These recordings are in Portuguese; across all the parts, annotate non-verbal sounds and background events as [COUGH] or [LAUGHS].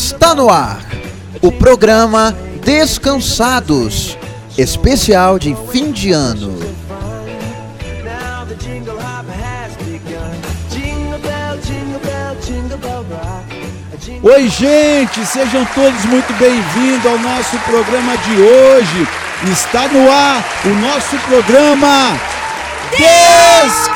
Está no ar o programa Descansados, especial de fim de ano. Oi, gente, sejam todos muito bem-vindos ao nosso programa de hoje. Está no ar o nosso programa Descansado!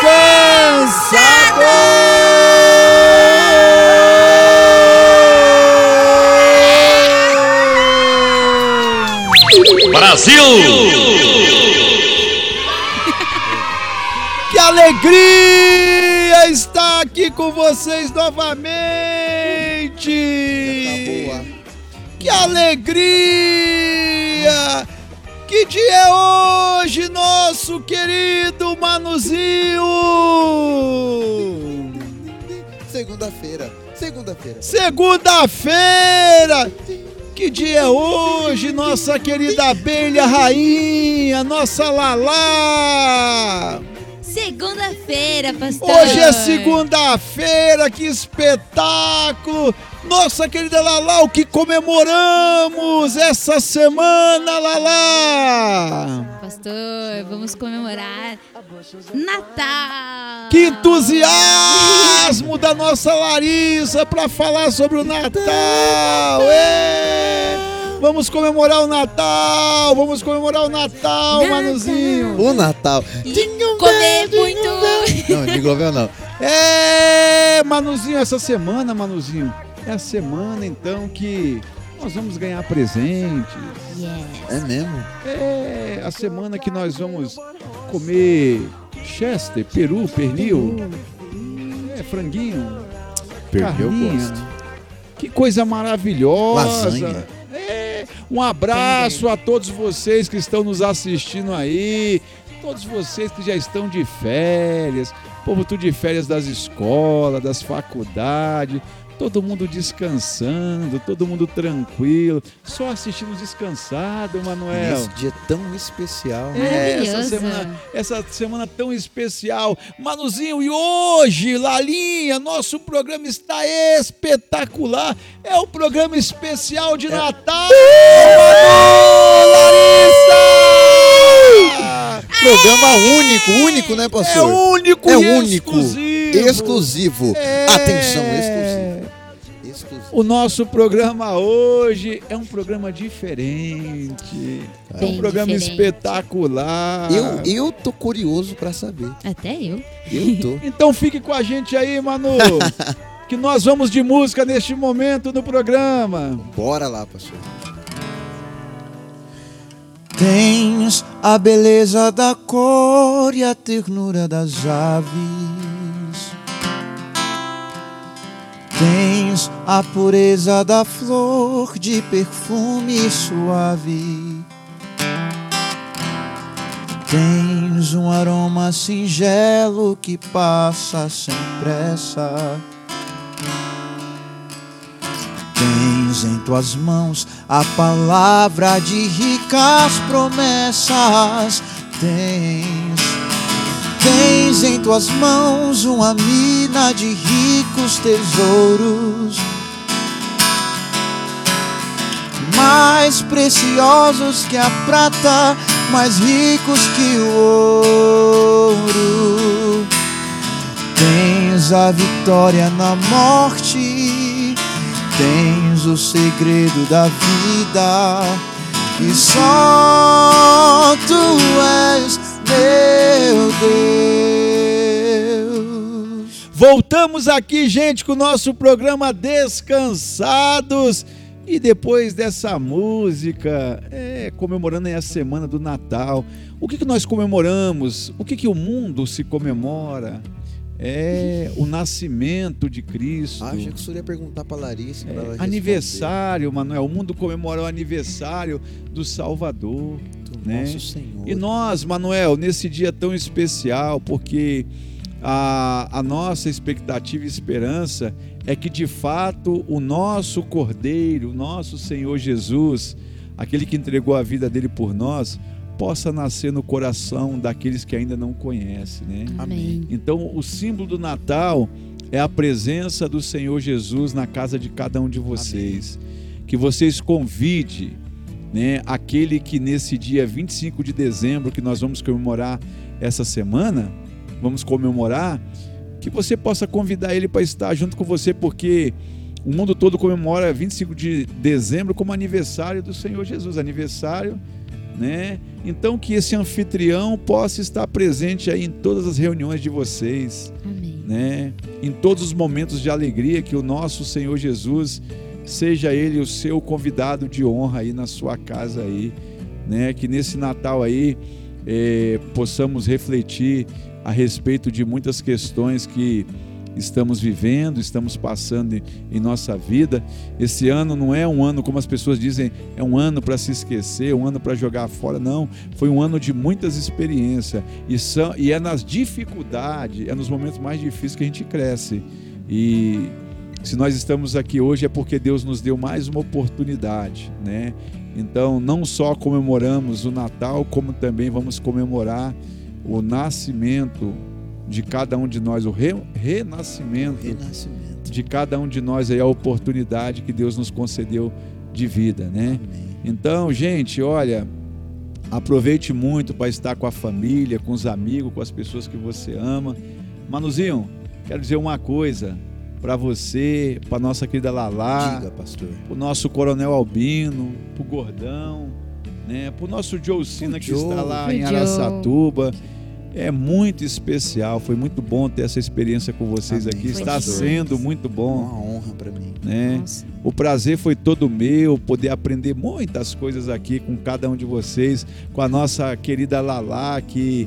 Brasil! Que alegria estar aqui com vocês novamente! Que alegria! Que dia é hoje, nosso querido Manuzinho? Segunda-feira, segunda-feira. Segunda-feira! Que dia é hoje, nossa querida abelha rainha, nossa Lalá? Segunda-feira, pastor. Hoje é segunda-feira, que espetáculo! Nossa querida Lalá, o que comemoramos essa semana, Lalá? Pastor, vamos comemorar Natal. Que entusiasmo da nossa Larissa para falar sobre o Natal! Ê! Vamos comemorar o Natal! Vamos comemorar o Natal, Manuzinho! O Natal. Comer muito. Não, Jingle Bell não. É, Manuzinho, essa semana, Manuzinho, é a semana então que nós vamos ganhar presentes. Yes. É mesmo? É a semana que nós vamos comer chester, peru, pernil, é, franguinho, Pernil carninha. gosto. Que coisa maravilhosa. Lasanha. É, um abraço a todos vocês que estão nos assistindo aí, todos vocês que já estão de férias, povo tudo de férias das escolas, das faculdades, todo mundo descansando, todo mundo tranquilo, só assistindo descansado, Manuel. Nesse dia tão especial. né? É, essa Maravilhoso. semana, essa semana tão especial. Manuzinho, e hoje, Lalinha, nosso programa está espetacular. É o programa especial de Natal. Manu, Larissa! Programa único, único, né, É pastor? único É e único. exclusivo. Exclusivo. É. Atenção, exclusivo. O nosso programa hoje é um programa diferente. é um Bem programa diferente. espetacular. Eu, eu tô curioso pra saber. Até eu. Eu tô. [LAUGHS] Então fique com a gente aí, Manu. [LAUGHS] que nós vamos de música neste momento no programa. Bora lá, pastor. Tens a beleza da cor e a ternura das aves. Tens a pureza da flor de perfume suave. Tens um aroma singelo que passa sem pressa. Tens em tuas mãos a palavra de ricas promessas. Tens, tens em tuas mãos uma mina de ricos tesouros. Mais preciosos que a prata, mais ricos que o ouro. Tens a vitória na morte, tens o segredo da vida, e só tu és meu Deus. Voltamos aqui, gente, com o nosso programa Descansados. E depois dessa música, é, comemorando a semana do Natal, o que, que nós comemoramos? O que, que o mundo se comemora? É o nascimento de Cristo. Ah, achei que o senhor ia perguntar pra Larissa. pra responder. aniversário, Manuel. O mundo comemora o aniversário do Salvador. Né? Nosso Senhor. E nós, Manuel, nesse dia tão especial, porque a, a nossa expectativa e esperança é que de fato o nosso Cordeiro, o nosso Senhor Jesus, aquele que entregou a vida dele por nós, possa nascer no coração daqueles que ainda não conhecem, né? Amém. Então, o símbolo do Natal é a presença do Senhor Jesus na casa de cada um de vocês. Que vocês convide né, aquele que nesse dia 25 de dezembro, que nós vamos comemorar essa semana, vamos comemorar, que você possa convidar ele para estar junto com você, porque o mundo todo comemora 25 de dezembro como aniversário do Senhor Jesus, aniversário, né? Então que esse anfitrião possa estar presente aí em todas as reuniões de vocês, Amém. né? Em todos os momentos de alegria que o nosso Senhor Jesus seja ele o seu convidado de honra aí na sua casa aí, né? Que nesse Natal aí eh, possamos refletir a respeito de muitas questões que estamos vivendo, estamos passando em nossa vida. Esse ano não é um ano como as pessoas dizem, é um ano para se esquecer, um ano para jogar fora. Não, foi um ano de muitas experiências e, são, e é nas dificuldades, é nos momentos mais difíceis que a gente cresce. E se nós estamos aqui hoje é porque Deus nos deu mais uma oportunidade, né? Então, não só comemoramos o Natal, como também vamos comemorar o nascimento de cada um de nós, o re- renascimento Renascimento. de cada um de nós aí, a oportunidade que Deus nos concedeu de vida, né? Amém. Então, gente, olha, aproveite muito para estar com a família, com os amigos, com as pessoas que você ama. Manuzinho, quero dizer uma coisa para você, para nossa querida Lalá, Diga, pastor. pro nosso Coronel Albino, pro Gordão, né? Pro nosso Joecina O que Joe. está lá em Joe. Araçatuba. É muito especial, foi muito bom ter essa experiência com vocês Amém. aqui. Está demais. sendo muito bom, Uma honra para mim. né? Nossa. O prazer foi todo meu, poder aprender muitas coisas aqui com cada um de vocês, com a nossa querida Lala, que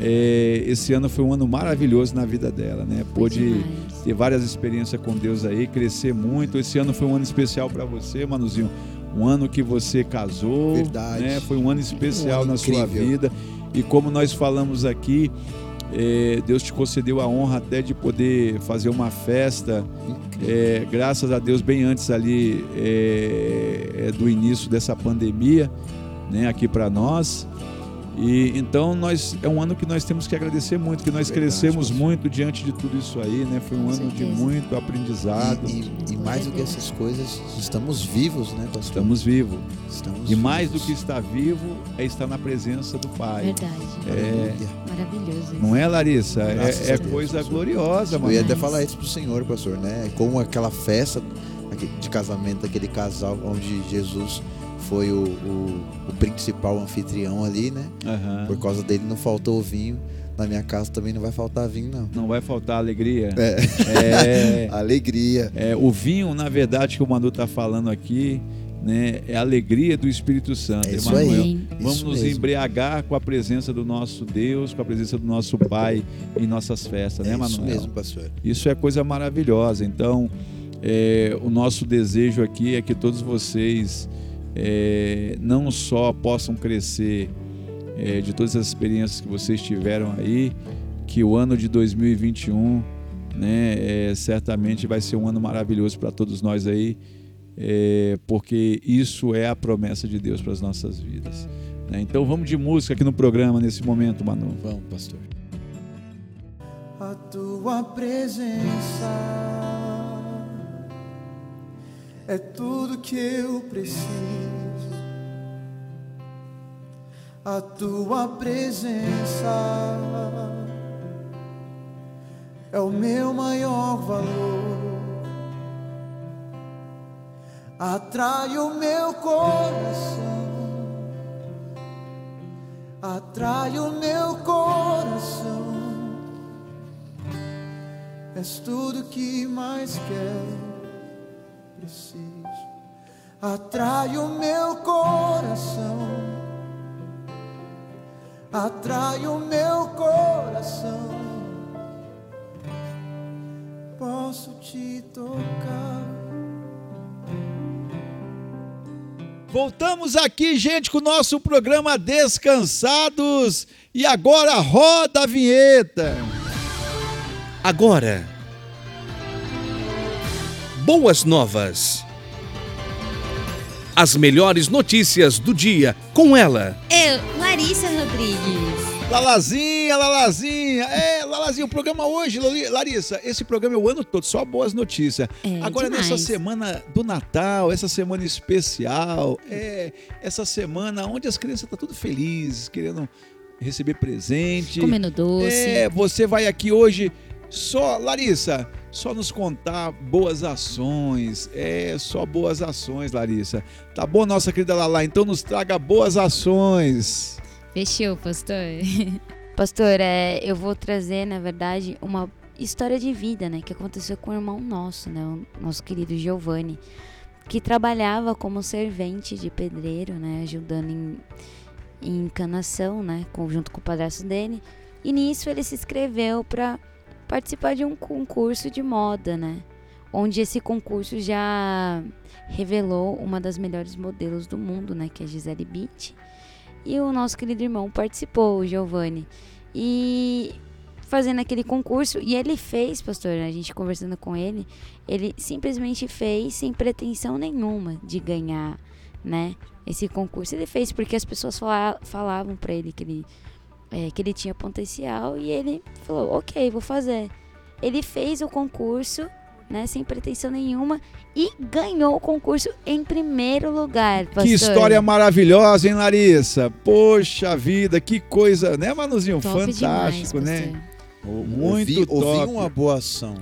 é, esse ano foi um ano maravilhoso na vida dela, né? Pôde. Ter várias experiências com Deus aí, crescer muito. Esse ano foi um ano especial para você, Manuzinho. Um ano que você casou, Verdade. né? Foi um ano especial Um ano na sua incrível. vida. E como nós falamos aqui, é, Deus te concedeu a honra até de poder fazer uma festa é, graças a Deus, bem antes ali é, é, do início dessa pandemia, né, aqui para nós. E então nós é um ano que nós temos que agradecer muito, que nós Verdade, crescemos pastor. muito diante de tudo isso aí, né? Foi um Com ano de certeza. muito aprendizado. E, e- e mais do que essas coisas, estamos vivos, né, pastor? Estamos vivos. Estamos E mais do vivos. que estar vivo é estar na presença do Pai. Verdade. É. Maravilhoso. isso. não é, Larissa? Graças É, é Deus, coisa pastor. gloriosa, Eu mano. ia até falar isso pro senhor, pastor, né? Como aquela festa de casamento daquele casal onde Jesus foi o, o, o principal anfitrião ali, né? Aham. Por causa dele não faltou vinho. Na minha casa também não vai faltar vinho, não. Não vai faltar alegria. É. É. [LAUGHS] Alegria. É, o vinho, na verdade, que o Manu está falando aqui, né, é a alegria do Espírito Santo. É isso Emanuel. aí. Vamos Isso nos mesmo. embriagar com a presença do nosso Deus, com a presença do nosso Pai em nossas festas, né, É Manuel? isso mesmo, pastor. Isso é coisa maravilhosa. Então, é, o nosso desejo aqui é que todos vocês é, não só possam crescer é, de todas as experiências que vocês tiveram aí, que o ano de 2021, né, é, certamente vai ser um ano maravilhoso para todos nós aí, é, porque isso é a promessa de Deus para as nossas vidas. né? Então, vamos de música aqui no programa nesse momento, Manu. Vamos, pastor. a tua presença é tudo que eu preciso. A tua presença é o meu maior valor. Atrai o meu coração, atrai o meu coração. És tudo que mais quero, preciso. Atrai o meu coração, atrai o meu coração. Posso te tocar. Voltamos aqui, gente, com o nosso programa Descansados. E agora roda a vinheta. Agora, boas novas. As melhores notícias do dia com ela, Eu, Larissa Rodrigues. Lalazinha, Lalazinha. É, Lalazinha, o programa hoje, Larissa, esse programa é o ano todo, só boas notícias. É, Agora, demais. nessa semana do Natal, essa semana especial, é essa semana onde as crianças estão tudo felizes, querendo receber presente. Comendo doce. É, você vai aqui hoje só, Larissa, só nos contar boas ações. É, só boas ações, Larissa. Tá bom, nossa querida Lala? Então nos traga boas ações. Fechou, pastor. [LAUGHS] Pastor, é, eu vou trazer, na verdade, uma história de vida, né? Que aconteceu com o irmão nosso, né? O nosso querido Giovanni, que trabalhava como servente de pedreiro, né? Ajudando em, em encanação, né? Com, junto com o padrasto dele. E nisso ele se inscreveu para participar de um concurso de moda, né? Onde esse concurso já revelou uma das melhores modelos do mundo, né? Que é a Gisele Bündchen. E o nosso querido irmão participou, o Giovanni. E fazendo aquele concurso, e ele fez, pastor, a gente conversando com ele, ele simplesmente fez sem pretensão nenhuma de ganhar, né? Esse concurso ele fez porque as pessoas fala- falavam para ele que ele é, que ele tinha potencial e ele falou, ok, vou fazer. Ele fez o concurso, né, sem pretensão nenhuma e ganhou o concurso em primeiro lugar, pastor. Que história maravilhosa, hein, Larissa? Poxa vida, que coisa, né, Manuzinho? Top Fantástico, demais, né? Muito ouvir, top. ouvir uma boa ação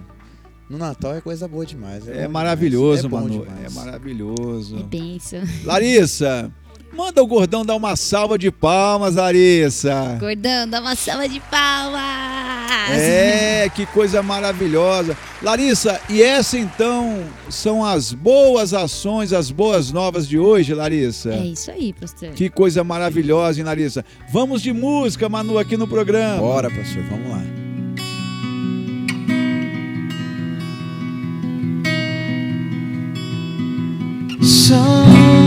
no Natal é coisa boa demais. É bom maravilhoso, demais, é Manu. demais. É maravilhoso. É benção. Larissa, manda o gordão dar uma salva de palmas, Larissa. Gordão, dá uma salva de palmas. É, que coisa maravilhosa. Larissa, e essa então são as boas ações, as boas novas de hoje, Larissa? É isso aí, pastor. Que coisa maravilhosa, hein, Larissa? Vamos de música, Manu, aqui no programa. Bora, pastor, vamos lá. Santo,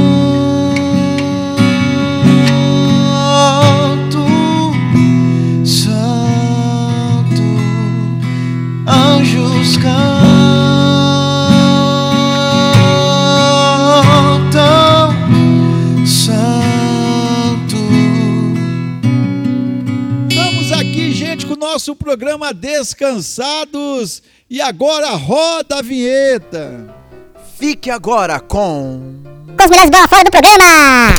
nosso programa Descansados. E agora roda a vinheta. Fique agora com. Com as mulheres bola fora do programa!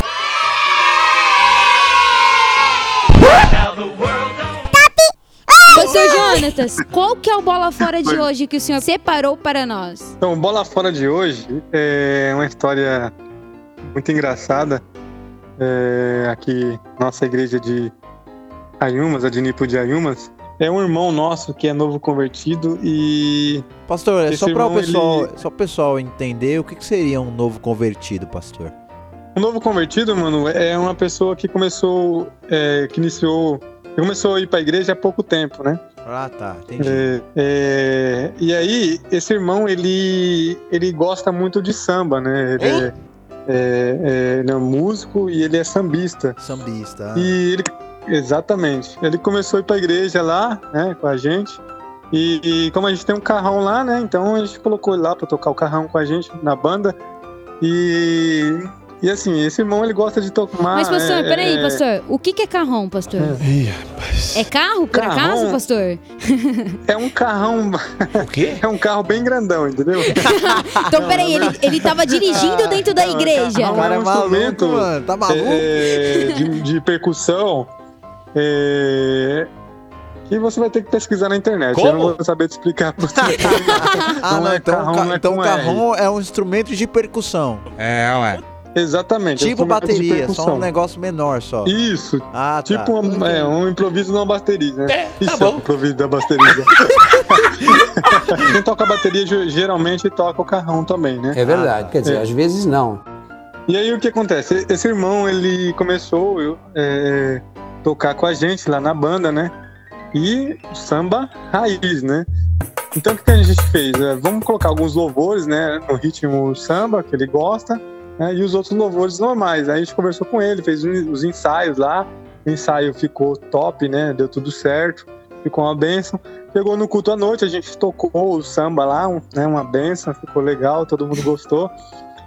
Pastor Jonatas, qual que é o bola fora de hoje que o senhor separou para nós? Então, o Bola Fora de hoje é uma história muito engraçada. É, aqui, nossa igreja de Ayumas, a de Nipo de Ayumas, é um irmão nosso que é novo convertido e Pastor, é só para o pessoal, ele- só o pessoal entender o que, que seria um novo convertido, pastor. o novo convertido, mano, é uma pessoa que começou, é, que iniciou, que começou a ir para a igreja há pouco tempo, né? Ah, tá, entendi. É, é, e aí, esse irmão, ele, ele gosta muito de samba, né? Ele é, é, é, ele é um músico e ele é sambista. Sambista. E ele, exatamente, ele começou a ir pra igreja lá, né, com a gente. E, e como a gente tem um carrão lá, né, então a gente colocou ele lá pra tocar o carrão com a gente na banda. E, e assim, esse irmão ele gosta de tocar. Mas, pastor, é, peraí, é, pastor, o que, que é carrão, pastor? Rapaz. É carro, por Carrão? acaso, pastor? É um carrão. O quê? [LAUGHS] É um carro bem grandão, entendeu? [LAUGHS] Então, peraí, ele, ele tava dirigindo dentro da Não, igreja. carrão. O cara é um maluco, mano. Tá maluco? é, de, de percussão. É, que você vai ter que pesquisar na internet. Eu não vou saber te explicar pra você. [LAUGHS] [LAUGHS] ah, não não, é então, carrão, o ca- não é então é um instrumento de percussão. É, ué. Exatamente. Tipo instrumento de bateria, só um negócio menor só. Isso, Ah, tá. tipo um, é, um improviso numa bateria, né? Isso bom. é um improviso da bateria. [LAUGHS] Quem toca bateria ge- geralmente toca o carrão também, né? É verdade, quer dizer, É. às vezes não. E aí o que acontece? Esse irmão, ele começou eu, é, tocar com a gente lá na banda, né? E samba raiz, né? Então o que a gente fez? É, vamos colocar alguns louvores, né? No ritmo samba, que ele gosta, né, e os outros louvores normais. Aí a gente conversou com ele, fez os ensaios lá. O ensaio ficou top, né? Deu tudo certo. Ficou uma benção. Chegou no culto à noite, a gente tocou o samba lá, né, uma benção, ficou legal, todo mundo gostou.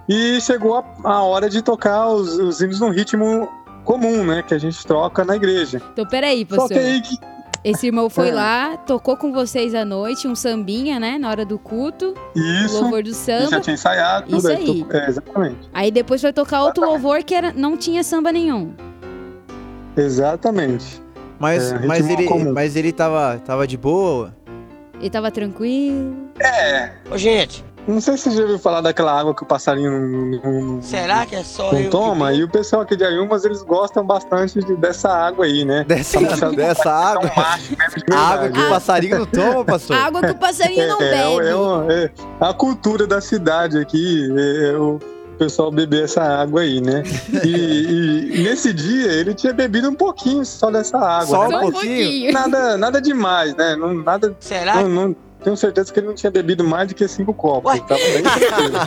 E chegou a, a hora de tocar os, os hinos no ritmo comum, né? Que a gente troca na igreja. Então, peraí, Só pastor. que aí que Esse irmão foi É. lá, tocou com vocês à noite, um sambinha, né? Na hora do culto, isso, louvor do a gente já samba. tinha ensaiado tudo. Isso aí aí. to- É, exatamente. Aí depois foi tocar outro louvor que era, não tinha samba nenhum. Exatamente. Mas, É, mas, ele, comum. mas ele tava, tava de boa? Ele tava tranquilo. É. Ô, gente, Não sei se você já ouviu falar daquela água que o passarinho não, não- será que é só não eu? toma. que- E o pessoal aqui de Ayumas, eles gostam bastante de- dessa água aí, né? Dessa, dessa água? um macho de A água que o passarinho não toma, pastor? Água que o passarinho [LAUGHS] não É, é, bebe. é uma- é a cultura da cidade aqui, é, é o pessoal beber essa água aí, né? E, [LAUGHS] e nesse dia ele tinha bebido um pouquinho só dessa água. Só né? um pouquinho. Nada, nada demais, né? Não, nada, Será? não, não- tenho certeza que ele não tinha bebido mais do que cinco copos. Tava bem, tranquilo,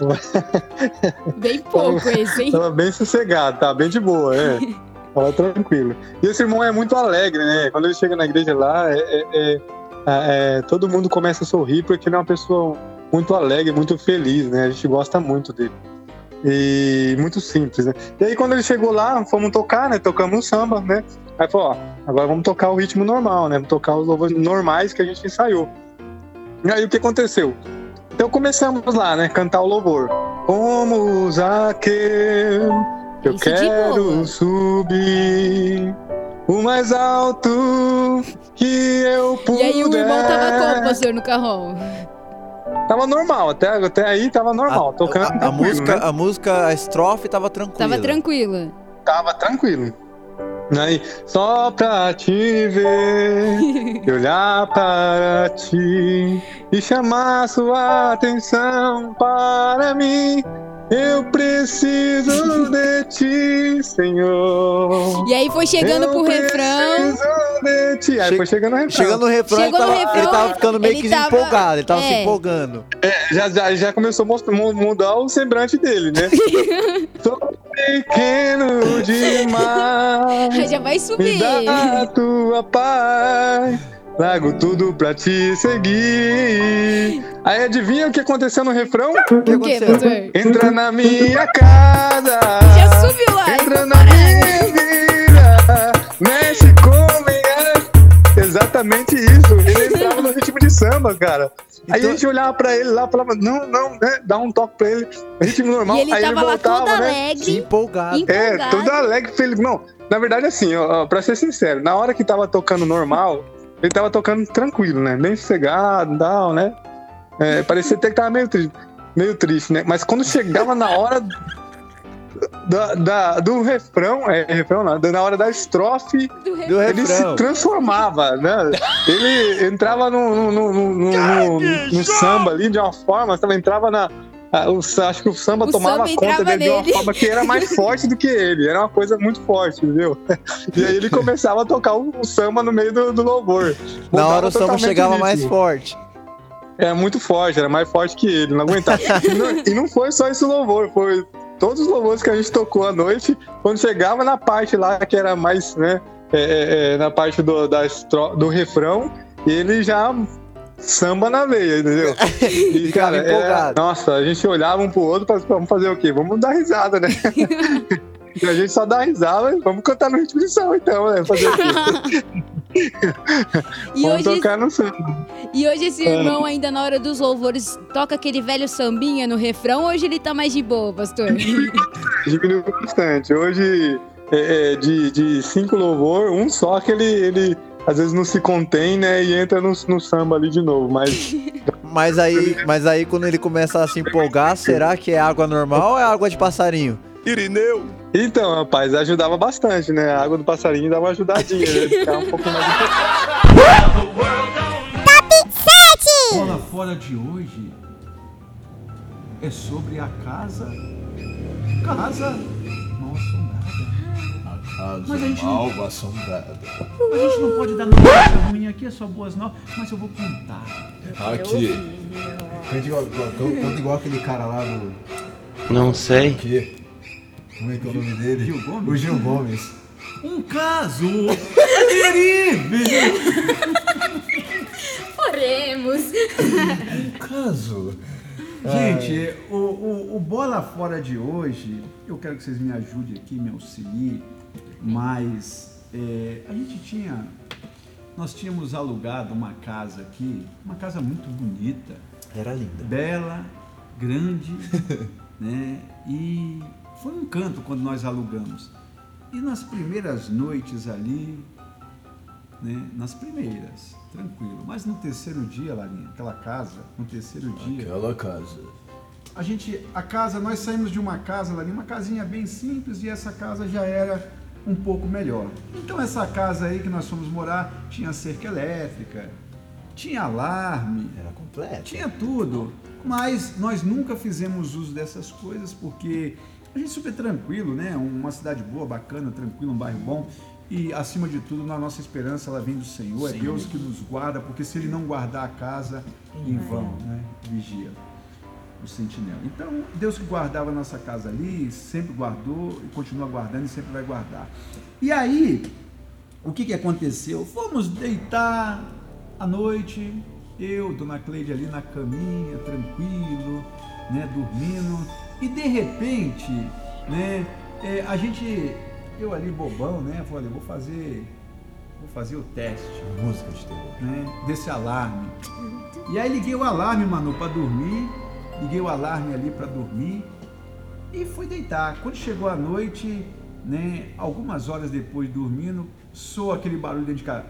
[LAUGHS] Bem pouco esse, hein? tava bem sossegado, tava bem de boa, é. [LAUGHS] Tava tranquilo. E esse irmão é muito alegre, né? Quando ele chega na igreja lá, é- é- é- é, todo mundo começa a sorrir porque ele é uma pessoa muito alegre, muito feliz, né? A gente gosta muito dele. E muito simples, né? E aí quando ele chegou lá, fomos tocar, né? Tocamos um samba, né? Aí falou, ó, agora vamos tocar o ritmo normal, né? Vamos tocar os louvores normais que a gente ensaiou. E aí o que aconteceu? Então começamos lá, né? Cantar o louvor. Como Zaqueu, eu Isso de quero subir o mais alto que eu E puder. aí o irmão tava como, pastor, no carrão? Tava normal, até, até aí tava normal, A, tocando a- a música, né? a música, a estrofe tava tranquila. Tava tranquilo. Tava tranquilo. Aí, só pra te ver, [LAUGHS] olhar para ti e chamar sua atenção para mim. Eu preciso de ti, Senhor. E aí foi chegando Eu pro refrão. preciso de ti. Aí Che- foi chegando no refrão. Chegando no refrão, ele Chegou no tava, refrão, ele tava ficando meio ele que tava- empolgado, ele tava se é. empolgando. Já, já, já começou a mudar o semblante dele, né? [LAUGHS] Sou pequeno demais. [LAUGHS] Já vai Me subir. dá a tua paz. Trago tudo pra te seguir. Aí adivinha o que aconteceu no refrão? O que aconteceu? Entra na minha [LAUGHS] casa. Já subiu lá. Entra na minha vida. Mexe com minha. Exatamente isso. Ele [LAUGHS] entrava no ritmo de samba, cara. Aí Então- a gente olhava pra ele lá, falava, não, não, né? Dá um toque pra ele. Ritmo normal. E ele Aí tava ele lá voltava, todo né? Alegre. empolgado. É, tudo alegre, feliz. Não, na verdade, assim, ó, ó, pra ser sincero, na hora que tava tocando normal, ele tava tocando tranquilo, né? Bem sossegado e tal, né? É, parecia até que tava meio triste, meio triste, né? Mas quando chegava na hora da, da- do refrão, é refrão não, na hora da estrofe, Do refrão. Ele se refrão. transformava, né? Ele entrava no, no, no, no- no- no samba ali de uma forma, sabe? entrava na. Acho que o samba O tomava samba conta dele de uma forma que era mais [LAUGHS] forte do que ele. Era uma coisa muito forte, entendeu? [LAUGHS] E aí ele começava a tocar o, o samba no meio do, do louvor. Na hora o samba chegava ritmo. mais forte. Era muito forte, era mais forte que ele, não aguentava. [LAUGHS] e, não, e não foi só esse louvor, foi todos os louvores que a gente tocou à noite, quando chegava na parte lá que era mais, né, é, é, é, na parte do, da do refrão, ele já samba na veia, entendeu? [LAUGHS] E, cara, é, nossa, a gente olhava um pro outro pra, vamos fazer o quê? Vamos dar risada, né? [LAUGHS] E a gente só dá risada, vamos cantar no ritmo de samba então, né? Fazer o quê? [LAUGHS] E vamos hoje, tocar no samba. e hoje esse irmão, ainda na hora dos louvores, toca aquele velho sambinha no refrão. Hoje ele tá mais de boa, pastor. diminuiu bastante. Hoje, é, é, de, de cinco louvor, um só que ele, ele às vezes não se contém, né? E entra no, no samba ali de novo. Mas [LAUGHS] Mas aí, mas aí quando ele começa a se empolgar, será que é água normal ou é água de passarinho? Irineu. então, rapaz, ajudava bastante, né? A água do passarinho dava uma ajudadinha, né? Ficava um pouco mais Bola fora de hoje é sobre a casa. Casa. Casa Mas a gente não- assombrada. A gente não pode dar notícia ruim aqui, é só boas novas, mas eu vou contar. Aqui. Canta igual, igual- canta igual aquele cara lá do. Não sei. quê? Como é que é o nome dele? Gil Gomes? O Gil Gomes. Um caso terrível. Oremos. Um caso Gente, o, o, o Bola Fora de hoje, eu quero que vocês me ajudem aqui, me auxiliem, mas é, a gente tinha, nós tínhamos alugado uma casa aqui, uma casa muito bonita, Era linda. bela, grande, [LAUGHS] né? E foi um canto quando nós alugamos. E nas primeiras noites ali, né? Nas primeiras, tranquilo. Mas no terceiro dia, Larinha, aquela casa, no terceiro dia. Aquela casa. A gente, a casa, nós saímos de uma casa, Larinha, uma casinha bem simples e essa casa já era um pouco melhor. Então essa casa aí que nós fomos morar tinha cerca elétrica, tinha alarme, Era completo. tinha tudo, mas nós nunca fizemos uso dessas coisas porque a gente é super tranquilo, né? Uma cidade boa, bacana, tranquilo, um bairro bom. E acima de tudo, na nossa esperança, ela vem do Senhor, é Deus que nos guarda, porque se Ele não guardar a casa, em vão, né? Vigia o sentinela. Então, Deus que guardava a nossa casa ali, sempre guardou e continua guardando e sempre vai guardar. E aí, o que, que aconteceu? Fomos deitar à noite, eu, Dona Cleide ali na caminha, tranquilo, né, dormindo, e de repente, né, é, a gente, eu ali bobão, né, falei, vou fazer, vou fazer o teste, Música de terror. né, desse alarme. E aí liguei o alarme, Manu, para dormir, liguei o alarme ali para dormir e fui deitar. Quando chegou a noite, né, algumas horas depois dormindo, soa aquele barulho dentro de casa.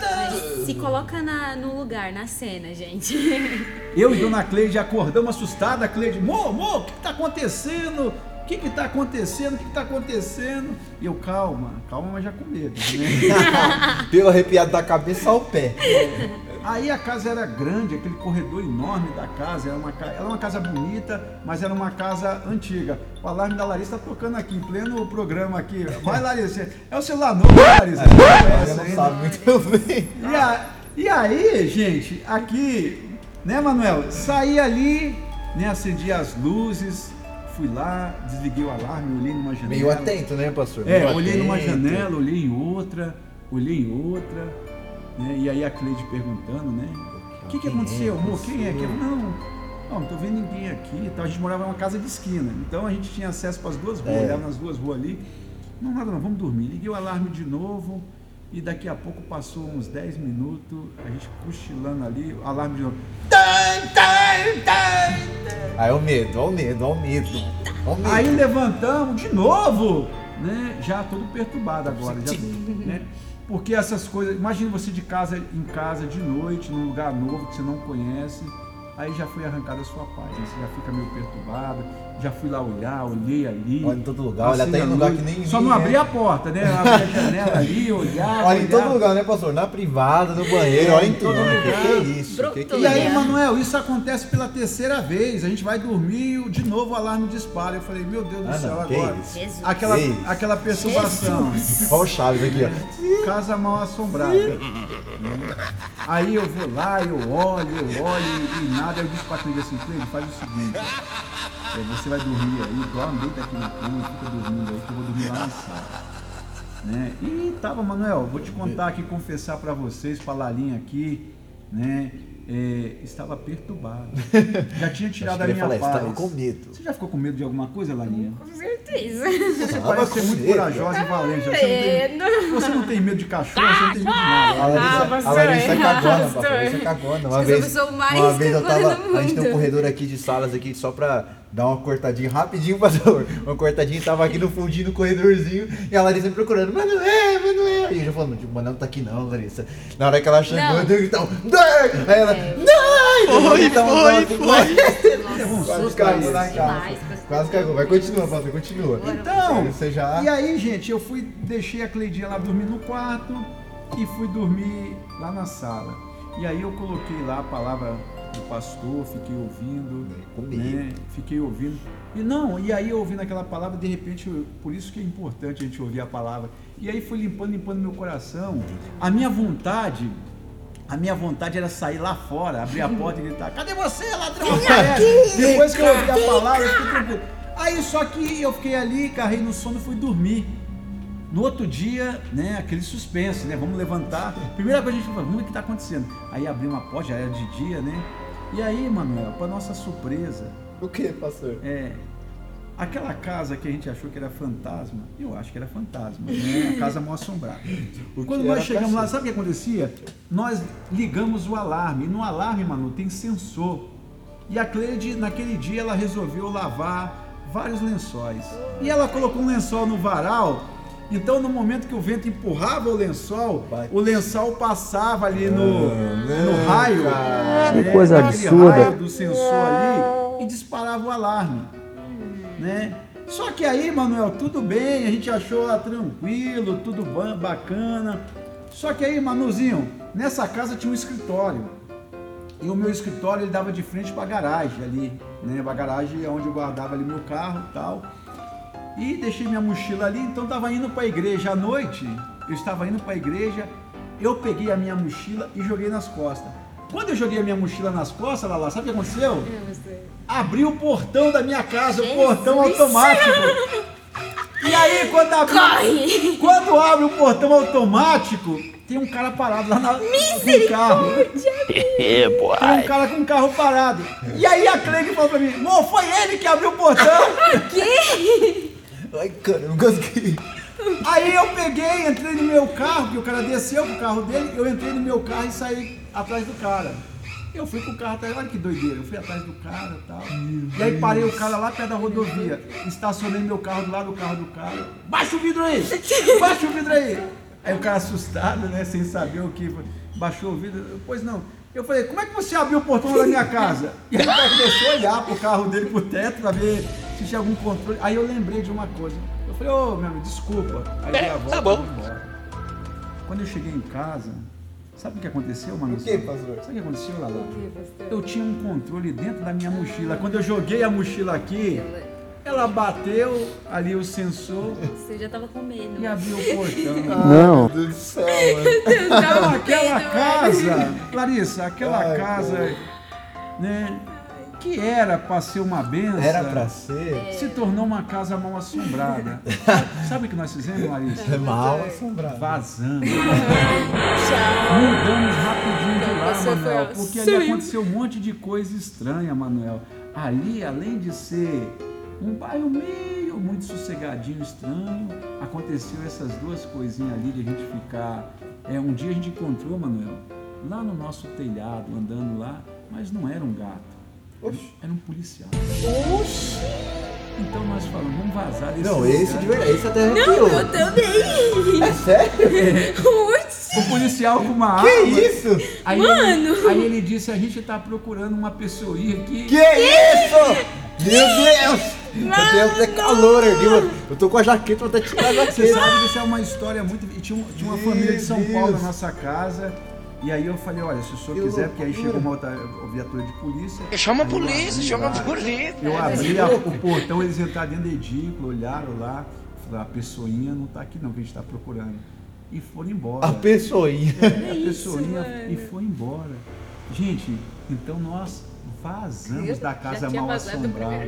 Mas se coloca na- no lugar, na cena, gente. [LAUGHS] Eu e Dona Cleide acordamos assustada, Cleide, mo, mo, o que está acontecendo? O que está acontecendo? O que está acontecendo? E eu, calma, calma, mas já com medo, né? [LAUGHS] Pelo arrepiado da cabeça ao pé. [LAUGHS] Aí a casa era grande, aquele corredor enorme da casa, era uma, era uma casa bonita, mas era uma casa antiga. O alarme da Larissa está tocando aqui, em pleno programa aqui. Vai, Larissa, é o celular novo, Larissa? [LAUGHS] Você não não sabe muito bem. E, a- e aí, gente, aqui, né, Manuel? Saí ali, né, acendi as luzes, fui lá, desliguei o alarme, olhei numa janela. Meio atento, né, pastor? É, Meio olhei numa atento. janela, olhei em outra, olhei em outra, né? E aí a Cleide perguntando, né? O que, que aconteceu, amor? Quem é? Quem é? Não, não, não tô vendo ninguém aqui. e tal. A gente morava numa casa de esquina, então a gente tinha acesso para as duas ruas, É. olhava nas duas ruas ali. Não, nada não, vamos dormir. Liguei o alarme de novo e daqui a pouco passou uns 10 minutos, a gente cochilando ali, o alarme de novo. Aí é o medo, ó o medo, ó o medo. O medo. Aí levantamos de novo, né? Já todo perturbado agora, já, né? Porque essas coisas, imagine você de casa em casa de noite, num lugar novo que você não conhece, aí já foi arrancada a sua paz, né? você já fica meio perturbado, já fui lá olhar, olhei ali. Olha em todo lugar, olha até em lugar luz. que nem Só vi, não né? abri a porta, né? Abri a janela ali, [LAUGHS] olhar. Olha em todo lugar, né, pastor? Na privada, no banheiro, olha em tudo. né? Que que é isso? Que que E é aí, isso? Manuel, isso acontece pela terceira vez. A gente vai dormir, de novo o alarme dispara. Eu falei, meu Deus do Ah, céu, não, que agora. Jesus. Aquela, Que isso? aquela perturbação. Olha o Chaves aqui, ó. Casa mal assombrada. Aí eu vou lá, eu olho, eu olho e nada. Eu disse pra Cleide assim, Cleide, faz o seguinte. é, você vai dormir aí, dorme, deita aqui na cama, fica dormindo aí, que eu vou dormir lá na sala. Né? E tava, Manuel, vou te contar aqui, confessar pra vocês, pra Lalinha aqui, né? é, estava perturbado. Já tinha tirado a minha falar, paz. estava com medo. Você já ficou com medo de alguma coisa, Lalinha? Com certeza. Você Tava parece ser muito medo. corajosa e valente. Você não, tem, Medo. você não tem medo de cachorro, você não tem medo de nada. A Larissa, Ah, a Larissa é cagona, pastor. A Larissa é cagona. Uma vez, uma vez eu tava. A gente tem um corredor aqui de salas aqui só pra dar uma cortadinha rapidinho, [LAUGHS] pastor. Uma cortadinha, tava aqui no fundinho no corredorzinho. E a Larissa me procurando, mano, é, mano, é. E eu já falando, tipo, mano, não tá aqui não, Larissa. Na hora que ela chegou, Não. eu dei um gritão, "Dai!" Aí ela, Dai! Foi, foi, Quase cagou na Demais, casa. pastor. Quase cagou. Vai, continua, pastor, continua. Então, Você já. e aí, gente, eu fui, deixei a Cleidinha lá dormir no quarto e fui dormir lá na sala. E aí eu coloquei lá a palavra do pastor, fiquei ouvindo, Comigo. né? Fiquei ouvindo. E não, e aí eu ouvindo aquela palavra, de repente, eu- por isso que é importante a gente ouvir a palavra. E aí fui limpando, limpando meu coração. A minha vontade, a minha vontade era sair lá fora, abrir a porta e gritar: Cadê você, ladrão? Aparece!" Depois que eu ouvi a palavra, eu fiquei tranquilo. Aí só que eu fiquei ali, carrei no sono e fui dormir. No outro dia, né, aquele suspense, né? Vamos levantar. Primeira coisa a gente falou, vamos ver o que está acontecendo. Aí abriu uma porta, já era de dia, né? E aí, Manuel, para nossa surpresa. O que, pastor? É. Aquela casa que a gente achou que era fantasma, eu acho que era fantasma, né? [LAUGHS] A casa mal assombrada. Quando nós chegamos lá, sabe o que acontecia? Nós ligamos o alarme. No alarme, Manu, tem sensor. E a Cleide, naquele dia, ela resolveu lavar vários lençóis. E ela colocou um lençol no varal. Então, no momento que o vento empurrava o lençol, o lençol passava ali no, no raio, cara. né, Que coisa absurda. raio do sensor ali, e disparava o alarme né? Só que aí, Manuel, tudo bem, a gente achou ah, tranquilo, tudo ba- bacana. Só que aí, Manuzinho, nessa casa tinha um escritório. E o meu escritório ele dava de frente para a garagem ali, né? A garagem é onde eu guardava ali meu carro e tal. E deixei minha mochila ali, então tava indo para a igreja à noite. Eu estava indo para a igreja, eu peguei a minha mochila e joguei nas costas. Quando eu joguei a minha mochila nas costas, Lala, sabe o que aconteceu? Abri o portão da minha casa, o portão automático. E aí, quando abre, Corre! quando abre o portão automático, tem um cara parado lá na, no carro. Tem um cara com um carro parado. E aí a Cleide falou pra mim, Mô, foi ele que abriu o portão. [LAUGHS] Que? Ai, cara, eu não consegui. Aí eu peguei, entrei no meu carro, que o cara desceu com o carro dele, eu entrei no meu carro e saí atrás do cara. Eu fui com o carro atrás, olha que doideira, eu fui atrás do cara e tal. E aí parei o cara lá perto da rodovia, estacionei meu carro do lado do carro do cara. Baixa o vidro aí! [LAUGHS] Baixa o vidro aí! Aí o cara assustado, né, sem saber o que, baixou o vidro, pois não. Eu falei, como é que você abriu o portão da minha casa? E aí o cara começou a olhar pro carro dele, pro teto, pra ver tinha algum controle. Aí eu lembrei de uma coisa. Eu falei, ô meu amigo, desculpa. Aí dei a volta tá bom. Quando eu cheguei em casa, sabe o que aconteceu, mano? O que, pastor? Sabe o que aconteceu, Lala? Eu tinha um controle dentro da minha mochila. Quando eu joguei a mochila aqui, ela bateu ali o sensor Você já tava com medo. e abriu o portão. [LAUGHS] Não. Meu Deus do céu, mano. [LAUGHS] Aquela casa, Larissa, aquela Ai, casa, né, que era para ser uma benção. Era pra ser? Se tornou uma casa mal assombrada. [LAUGHS] Sabe o que nós fizemos, Larissa? É mal assombrado. Vazamos. [LAUGHS] Mudamos rapidinho de lá, Você foi Manuel, porque ali aconteceu um monte de coisa estranha, Manuel. Ali, além de ser um bairro meio muito sossegadinho, estranho, aconteceu essas duas coisinhas ali de a gente ficar. É, um dia a gente encontrou, Manuel, lá no nosso telhado, andando lá, mas não era um gato. Era um policial. Então nós falamos, vamos vazar desse Não, lugar. esse de verdade, esse até Não, arrepiou. eu também. É sério? [LAUGHS] Putz. O policial com uma Que arma. isso? Aí Mano! Ele, aí ele disse, a gente tá procurando uma pessoinha que... Que isso? Meu Deus! Eu tenho até calor aqui, mano. Eu tô com a jaqueta, vou até tirar a Você sabe que isso é uma história muito... E tinha, tinha uma Meu família de São Paulo na Deus. nossa casa. E aí eu falei, olha, se o senhor Que quiser, porque aí chegou uma outra viatura de polícia. Chama a polícia, abri chama a lá. polícia. Eu abri a- o portão, eles entraram dentro do edículo, olharam lá. Falaram, a pessoinha não tá aqui não, que a gente tá procurando. E foram embora. A pessoinha. a [LAUGHS] pessoinha e foi embora. Gente, então nós vazamos da [LAUGHS] casa mal assombrada.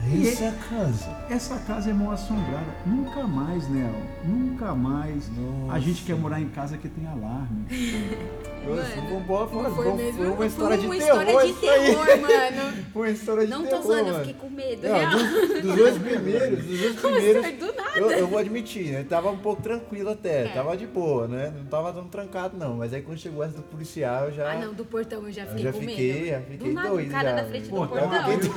É casa. Essa casa é mal assombrada. Nunca mais, Nel. Nunca mais. A gente quer morar em casa que tem alarme. [LAUGHS] Nossa, foi, boa, foi, Foi foi, mesmo. foi uma história de uma terror. história de terror, mano. [LAUGHS] Foi uma história de Não terror. tô zoando, eu mano. fiquei com medo. Não, real. dos, dos dois [LAUGHS] primeiros, dos dois primeiros. Nossa, do nada. Eu, eu vou admitir, né? Tava um pouco tranquilo até. É. Tava de boa, né? Não tava tão trancado, não. Mas aí quando chegou essa do policial, eu já. Ah, não, do portão eu já Eu fiquei já com fiquei, medo. já fiquei do nada, doido o cara já, na frente do eu portão. fiquei doido.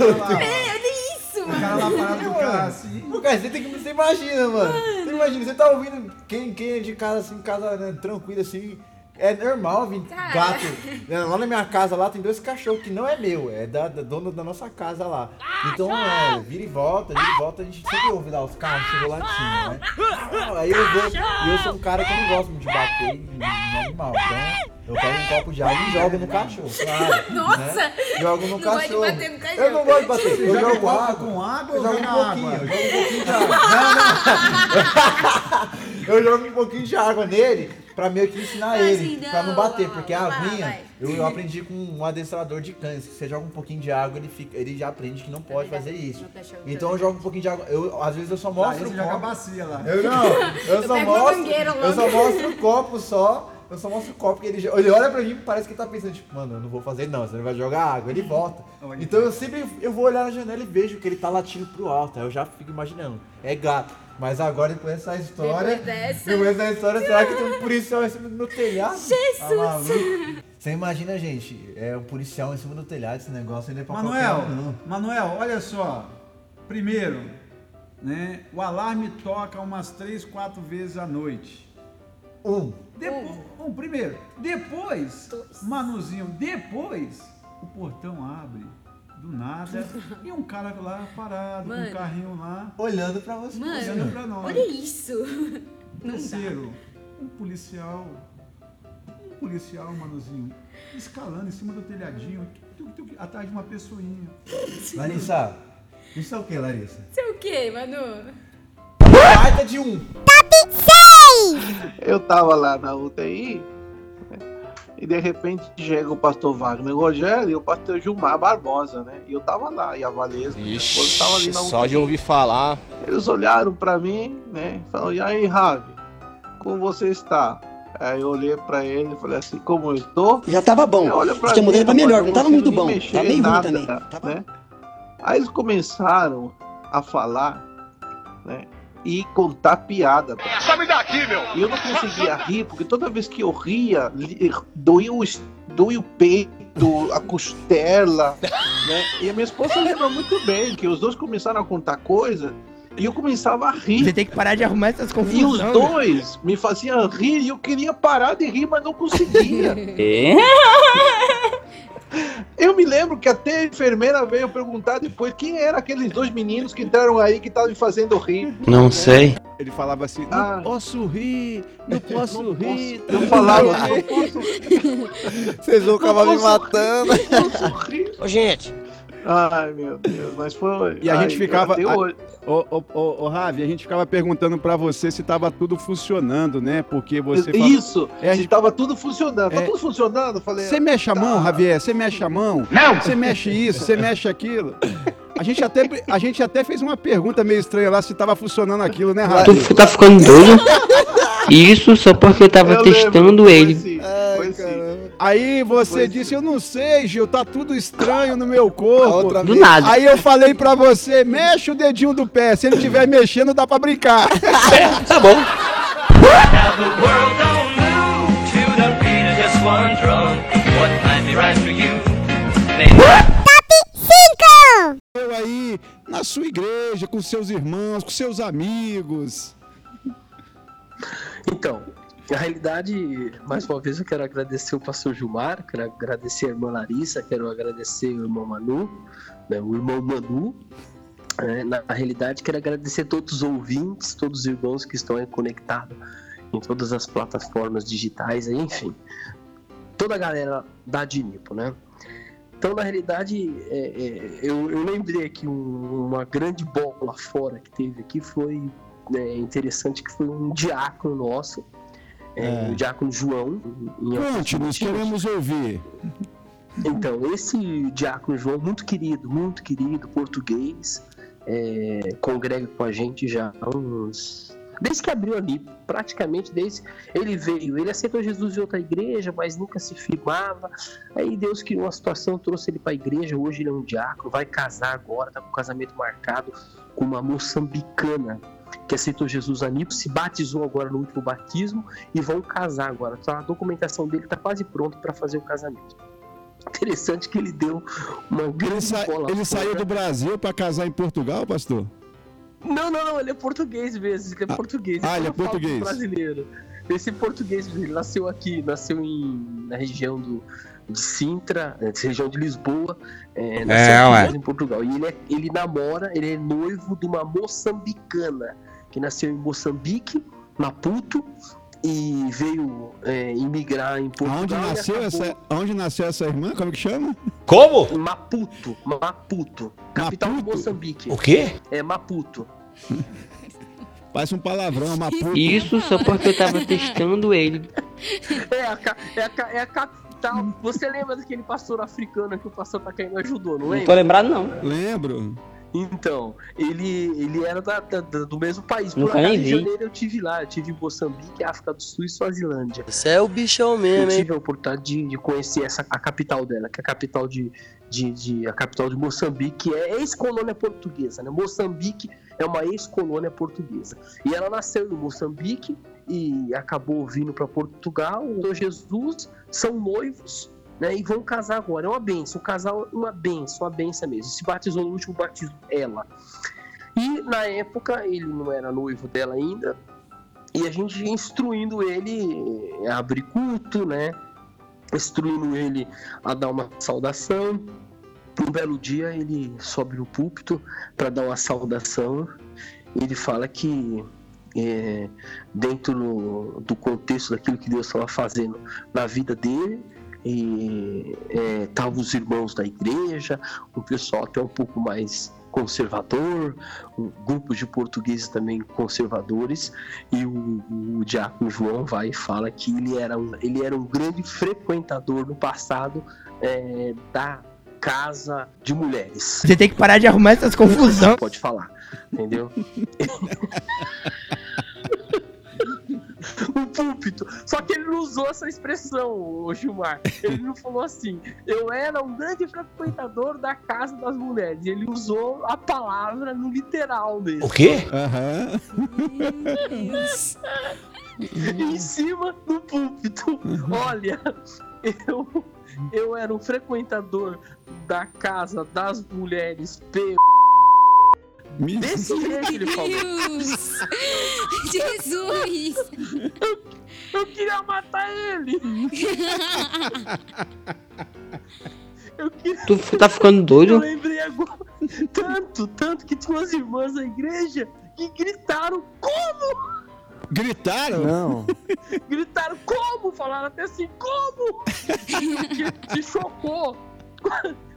Isso, O mano. [LAUGHS] cara lá parado do carro assim. Cara, você tem que. Você imagina, mano. Você imagina, você tá ouvindo quem, quem é de casa assim, casa né, tranquila assim. É normal vir Cara. gato. né, Lá na minha casa lá tem dois cachorros que não é meu, é da, da dona da nossa casa lá. Então é, vira e volta, vira e volta, a gente sempre ouve lá os carros chegou latindo, né? Aí eu vou. E eu sou um cara que não gosto muito de bater em, animal. Então eu pego um copo de água e jogo no cachorro. Claro, Nossa! Né? Jogo no Não de cachorro. bater no cachorro. Eu não gosto de bater, eu jogo água. com água Eu ou jogo um água? pouquinho, eu jogo um pouquinho de água. Não, [LAUGHS] não. Eu jogo um pouquinho de água nele pra meio que ensinar Assim, ele, pra não não, bater, não, porque a vai, aguinha, vai. eu, eu aprendi com um adestrador de cães, que você joga um pouquinho de água, ele, fica, ele já aprende que não pode fazer isso. Então eu jogo um pouquinho de água, eu, às vezes eu só mostro você o joga a copo. bacia lá. Eu não, eu, só mostro, eu só mostro o copo só, eu só mostro o copo que ele, ele olha pra mim e parece que ele tá pensando, tipo, mano, eu não vou fazer não, você vai jogar água, ele volta. Olha. Então eu sempre, eu vou olhar na janela e vejo que ele tá latindo pro alto, aí eu já fico imaginando, é gato. Mas agora, depois dessa história, Depois dessa- depois dessa história, será que tem um policial em cima do meu telhado? Jesus! Tá? Você imagina, gente, é um policial em cima do telhado, esse negócio não é pra Manuel, qualquer um, não. Manuel, olha só. Primeiro, né, o alarme toca umas três, quatro vezes à noite. Um. Depois, um, primeiro. Depois, Manuzinho, depois o portão abre do nada e um cara lá parado, com um Mano. carrinho lá, Olhando pra você. olhando pra nós. Olha isso. Não dá. Terceiro, um policial, um policial, Manuzinho, escalando em cima do telhadinho, tuc, tuc, tuc, atrás de uma pessoinha. [LAUGHS] Larissa, isso é o que, Larissa? Isso é o quê, Manu? Baita de um. Eu tava lá na UTI e de repente chega o pastor Wagner Rogério e o pastor Gilmar Barbosa, né? E eu tava lá, e a Valesca, minha esposa, tava ali Ixi, na só de ouvir falar. Eles olharam pra mim, né? e Falaram, e aí, Ravi, como você está? Aí eu olhei pra ele e falei assim, como eu estou? Já tava bom. Olha Você mudou pra rapaz, melhor, não tava muito bom. mexer Tava meio ruim nada, também. né? Aí eles começaram a falar, né? E contar piada. pra Só me dá aqui, meu! e eu não conseguia rir, porque toda vez que eu ria, doía o, doía o peito, a costela, né? E a minha esposa lembra muito bem que os dois começaram a contar coisa e eu começava a rir. Você tem que parar de arrumar essas E confusões. os dois me faziam rir e eu queria parar de rir, mas não conseguia. [LAUGHS] Eu me lembro que até a enfermeira veio perguntar depois quem eram aqueles dois meninos que entraram aí que estavam me fazendo rir. Não sei. Ele falava assim, não Ah. posso rir, não posso rir. Eu falava, não não posso [LAUGHS] Vocês vão acabar me posso- matando. Ô, gente. Ai, meu Deus, mas foi. E a gente Ai, ficava. até a- hoje. Ô, ô, ô, Ravi, a gente ficava perguntando pra você se tava tudo funcionando, né? Porque você. fala- Isso, É, a se gente- tava tudo funcionando. Tá É. tudo funcionando? Falei. Você mexe a mão, tá. Javier? Você mexe a mão? Não! Você mexe isso, você mexe aquilo. A gente, até, a gente até fez uma pergunta meio estranha lá se tava funcionando aquilo, né, Ravi? Tu tá ficando doido? [LAUGHS] Isso só porque eu tava Eu lembro, testando foi ele. sim, foi sim. Aí você disse, eu não sei, Gil, tá tudo estranho no meu corpo. outra Do nada. Aí eu falei pra você, mexe o dedinho do pé. Se ele estiver mexendo, dá pra brincar. [LAUGHS] tá bom. Eu aí, na sua igreja, com seus irmãos, com seus amigos. Então, na realidade, mais uma vez eu quero agradecer o pastor Gilmar, quero agradecer a irmã Larissa, quero agradecer o irmão Manu, né, o irmão Manu. É, na realidade, quero agradecer todos os ouvintes, todos os irmãos que estão aí conectados em todas as plataformas digitais, enfim, toda a galera da Dinipo, né? Então, na realidade, é, é, eu, eu lembrei aqui um- uma grande bola fora que teve aqui, foi né, interessante, que foi um diácono nosso, é, É. o diácono João. em Conte-nos, queremos ouvir. então, esse diácono João, muito querido, muito querido, português, é, congrega com a gente já há uns. Desde que abriu ali, praticamente desde. Ele veio, ele aceitou Jesus em outra igreja, mas nunca se firmava. Aí Deus criou uma situação, trouxe ele para a igreja. Hoje ele é um diácono, vai casar agora, tá com o casamento marcado com uma moçambicana que aceitou Jesus a se batizou agora no último batismo e vão casar agora. Então, a documentação dele está quase pronta para fazer o casamento. Interessante que ele deu uma grande Ele, sa- bola ele saiu do Brasil pra casar em Portugal, pastor? Não, não, não, ele é português mesmo, ele é português. ah, ele é português. brasileiro. Esse português, ele nasceu aqui, nasceu em, na região do, de Sintra, eh, região de Lisboa, é, nasceu É, em Portugal. E ele, é- ele namora, ele é noivo de uma moçambicana, que nasceu em Moçambique, Maputo, e veio é, imigrar em Portugal. Aonde e nasceu, acabou essa, aonde nasceu essa irmã? Como que chama? Como? Maputo, Maputo, capital de Moçambique. O quê? É Maputo. [LAUGHS] Parece um palavrão, uma puta. Isso só porque eu tava testando ele. É a, é a, é a capital. Você lembra daquele pastor africano que o pastor Tacaíno ajudou, não Não lembra? tô lembrado, não. Lembro. Então, ele, ele era da- da- da- do mesmo país. Por Nunca acaso, nem em janeiro eu tive lá. Eu tive em Moçambique, África do Sul e Suazilândia. Você é o bichão Eu mesmo, hein? tive a oportunidade de, de conhecer essa, a capital dela, que é a capital de, de, de- a capital de Moçambique, que é ex-colônia portuguesa, né? Moçambique é uma ex-colônia portuguesa. E ela nasceu em Moçambique e acabou vindo para Portugal. O Jesus são noivos. Né, e vão casar agora. É uma benção. O casal é uma benção, uma benção mesmo. Se batizou no último batismo ela. E na época ele não era noivo dela ainda. E a gente instruindo ele a abrir culto, né? Instruindo ele a dar uma saudação. Um belo dia ele sobe no púlpito para dar uma saudação. Ele fala que é, dentro do- do contexto daquilo que Deus estava fazendo na vida dele, e estavam os irmãos da igreja, um pessoal até um pouco mais conservador, um grupo de portugueses também conservadores, e o, o diácono João vai e fala que ele era um, ele era um grande frequentador no passado é, da casa de mulheres. Você tem que parar de arrumar essas confusão. Pode falar, entendeu? [LAUGHS] o [LAUGHS] púlpito. Só que ele não usou essa expressão, o Gilmar. Ele não falou assim, eu era um grande frequentador da casa das mulheres. Ele usou a palavra no literal mesmo. O quê? Aham. em cima do púlpito. Olha, eu, eu era um frequentador da casa das mulheres P. Desse jeito ele falou. Deus! [LAUGHS] Jesus! Eu queria matar ele! Eu queria... Tu tá ficando Eu doido? lembrei agora. Tanto, tanto que tinha umas irmãs da igreja que gritaram como? Gritaram? Não. Gritaram como? Falaram até assim, como? [LAUGHS] que se chocou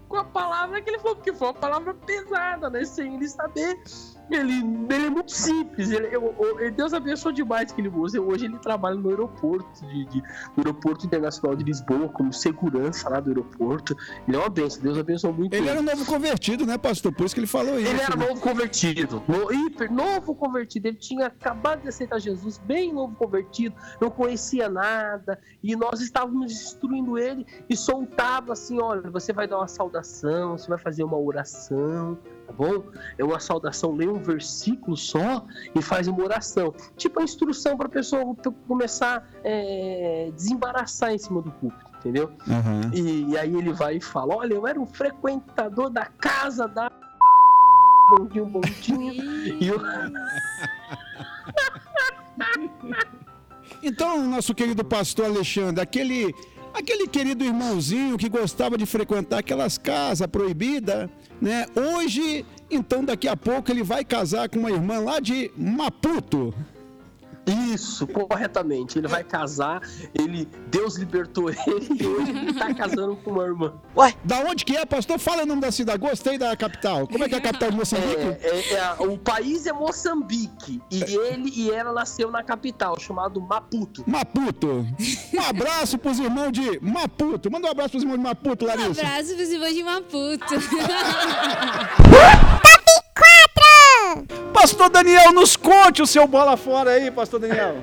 com a, palavra que ele falou, porque foi uma palavra pesada, né? Sem ele saber. Ele, ele é muito simples. Ele, eu- eu- Deus abençoou demais que ele usa. Hoje ele trabalha no aeroporto, de, de- no aeroporto internacional de Lisboa, como segurança lá do aeroporto. Ele é uma benção. Deus abençoou muito Ele ele. era um novo convertido, né, pastor? Por isso que ele falou isso. Ele era né? novo convertido, no, hiper novo convertido. Ele tinha acabado de aceitar Jesus, bem novo convertido, não conhecia nada. E nós estávamos instruindo ele e soltava assim: olha, você vai dar uma saudação, você vai fazer uma oração, tá bom? É uma saudação, lê um versículo só e faz uma oração. Tipo a instrução para a pessoa começar a é, desembaraçar em cima do púlpito, entendeu? Aham. E, e aí ele vai e fala: Olha, eu era um frequentador da casa da. [LAUGHS] Bondinho, bondinho. e eu... Então, nosso querido pastor Alexandre, aquele, aquele querido irmãozinho que gostava de frequentar aquelas casas proibidas, né? Hoje, então daqui a pouco ele vai casar com uma irmã lá de Maputo. Isso, corretamente. Ele vai casar, ele, Deus libertou ele [LAUGHS] e hoje ele tá casando com uma irmã. Ué? Da onde que é, pastor? Fala o nome da cidade. Gostei da capital. Como é que é a capital de Moçambique? É, é, é o país é Moçambique e ele e ela nasceu na capital, chamado Maputo. Maputo. Um abraço pros irmãos de Maputo. Manda um abraço pros irmãos de Maputo, Um Larissa. abraço pros irmãos de Maputo. [LAUGHS] Pastor Daniel, nos conte o seu bola fora aí, pastor Daniel.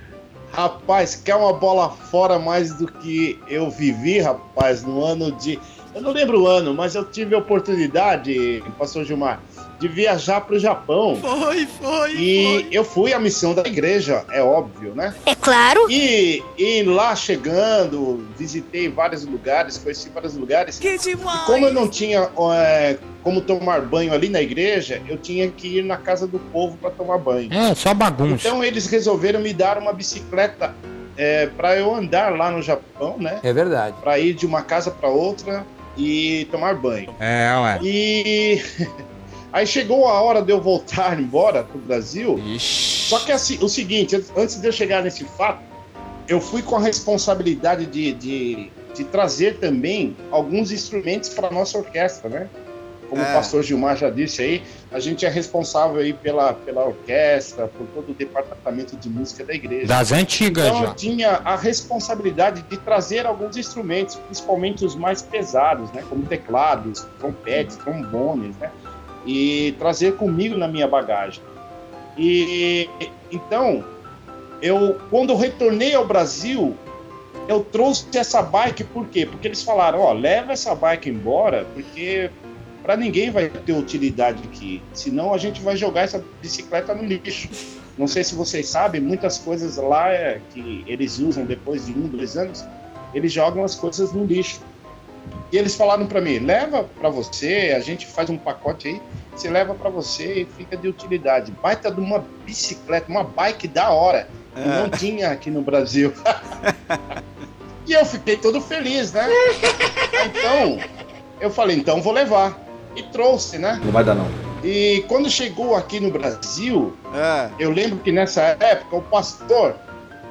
[LAUGHS] Rapaz, quer uma bola fora mais do que eu vivi, rapaz, no ano de. Eu não lembro o ano, mas eu tive a oportunidade, pastor Gilmar, de viajar para o Japão. Foi, foi. E eu fui à missão da igreja, é óbvio, né? É claro. E, e lá chegando, visitei vários lugares, conheci vários lugares. Que demais! E como eu não tinha é, como tomar banho ali na igreja, eu tinha que ir na casa do povo para tomar banho. É, só bagunça. Então eles resolveram me dar uma bicicleta é, para eu andar lá no Japão, né? É verdade. Para ir de uma casa para outra e tomar banho. É, ué. E [LAUGHS] aí chegou a hora de eu voltar [LAUGHS] embora pro Brasil. Só que assim, o seguinte, antes de eu chegar nesse fato, eu fui com a responsabilidade de, de, de trazer também alguns instrumentos para nossa orquestra, né? como É. o pastor Gilmar já disse aí, a gente é responsável aí pela, pela orquestra, por todo o departamento de música da igreja. Das antigas então, já. eu tinha a responsabilidade de trazer alguns instrumentos, principalmente os mais pesados, né? Como teclados, trompetes, trombones, né? E trazer comigo na minha bagagem. E então, eu quando eu retornei ao Brasil, eu trouxe essa bike por quê? Porque eles falaram, ó, leva essa bike embora, porque para ninguém vai ter utilidade aqui. Senão a gente vai jogar essa bicicleta no lixo. Não sei se vocês sabem, muitas coisas lá é, que eles usam depois de um, dois anos, eles jogam as coisas no lixo. E eles falaram para mim, leva para você, a gente faz um pacote aí, você leva para você e fica de utilidade. Baita de uma bicicleta, uma bike da hora, que É. não tinha aqui no Brasil. [LAUGHS] e eu fiquei todo feliz, né? Então, eu falei, então vou levar. E trouxe, né? Não vai dar, não. E quando chegou aqui no Brasil, eu lembro que nessa época o pastor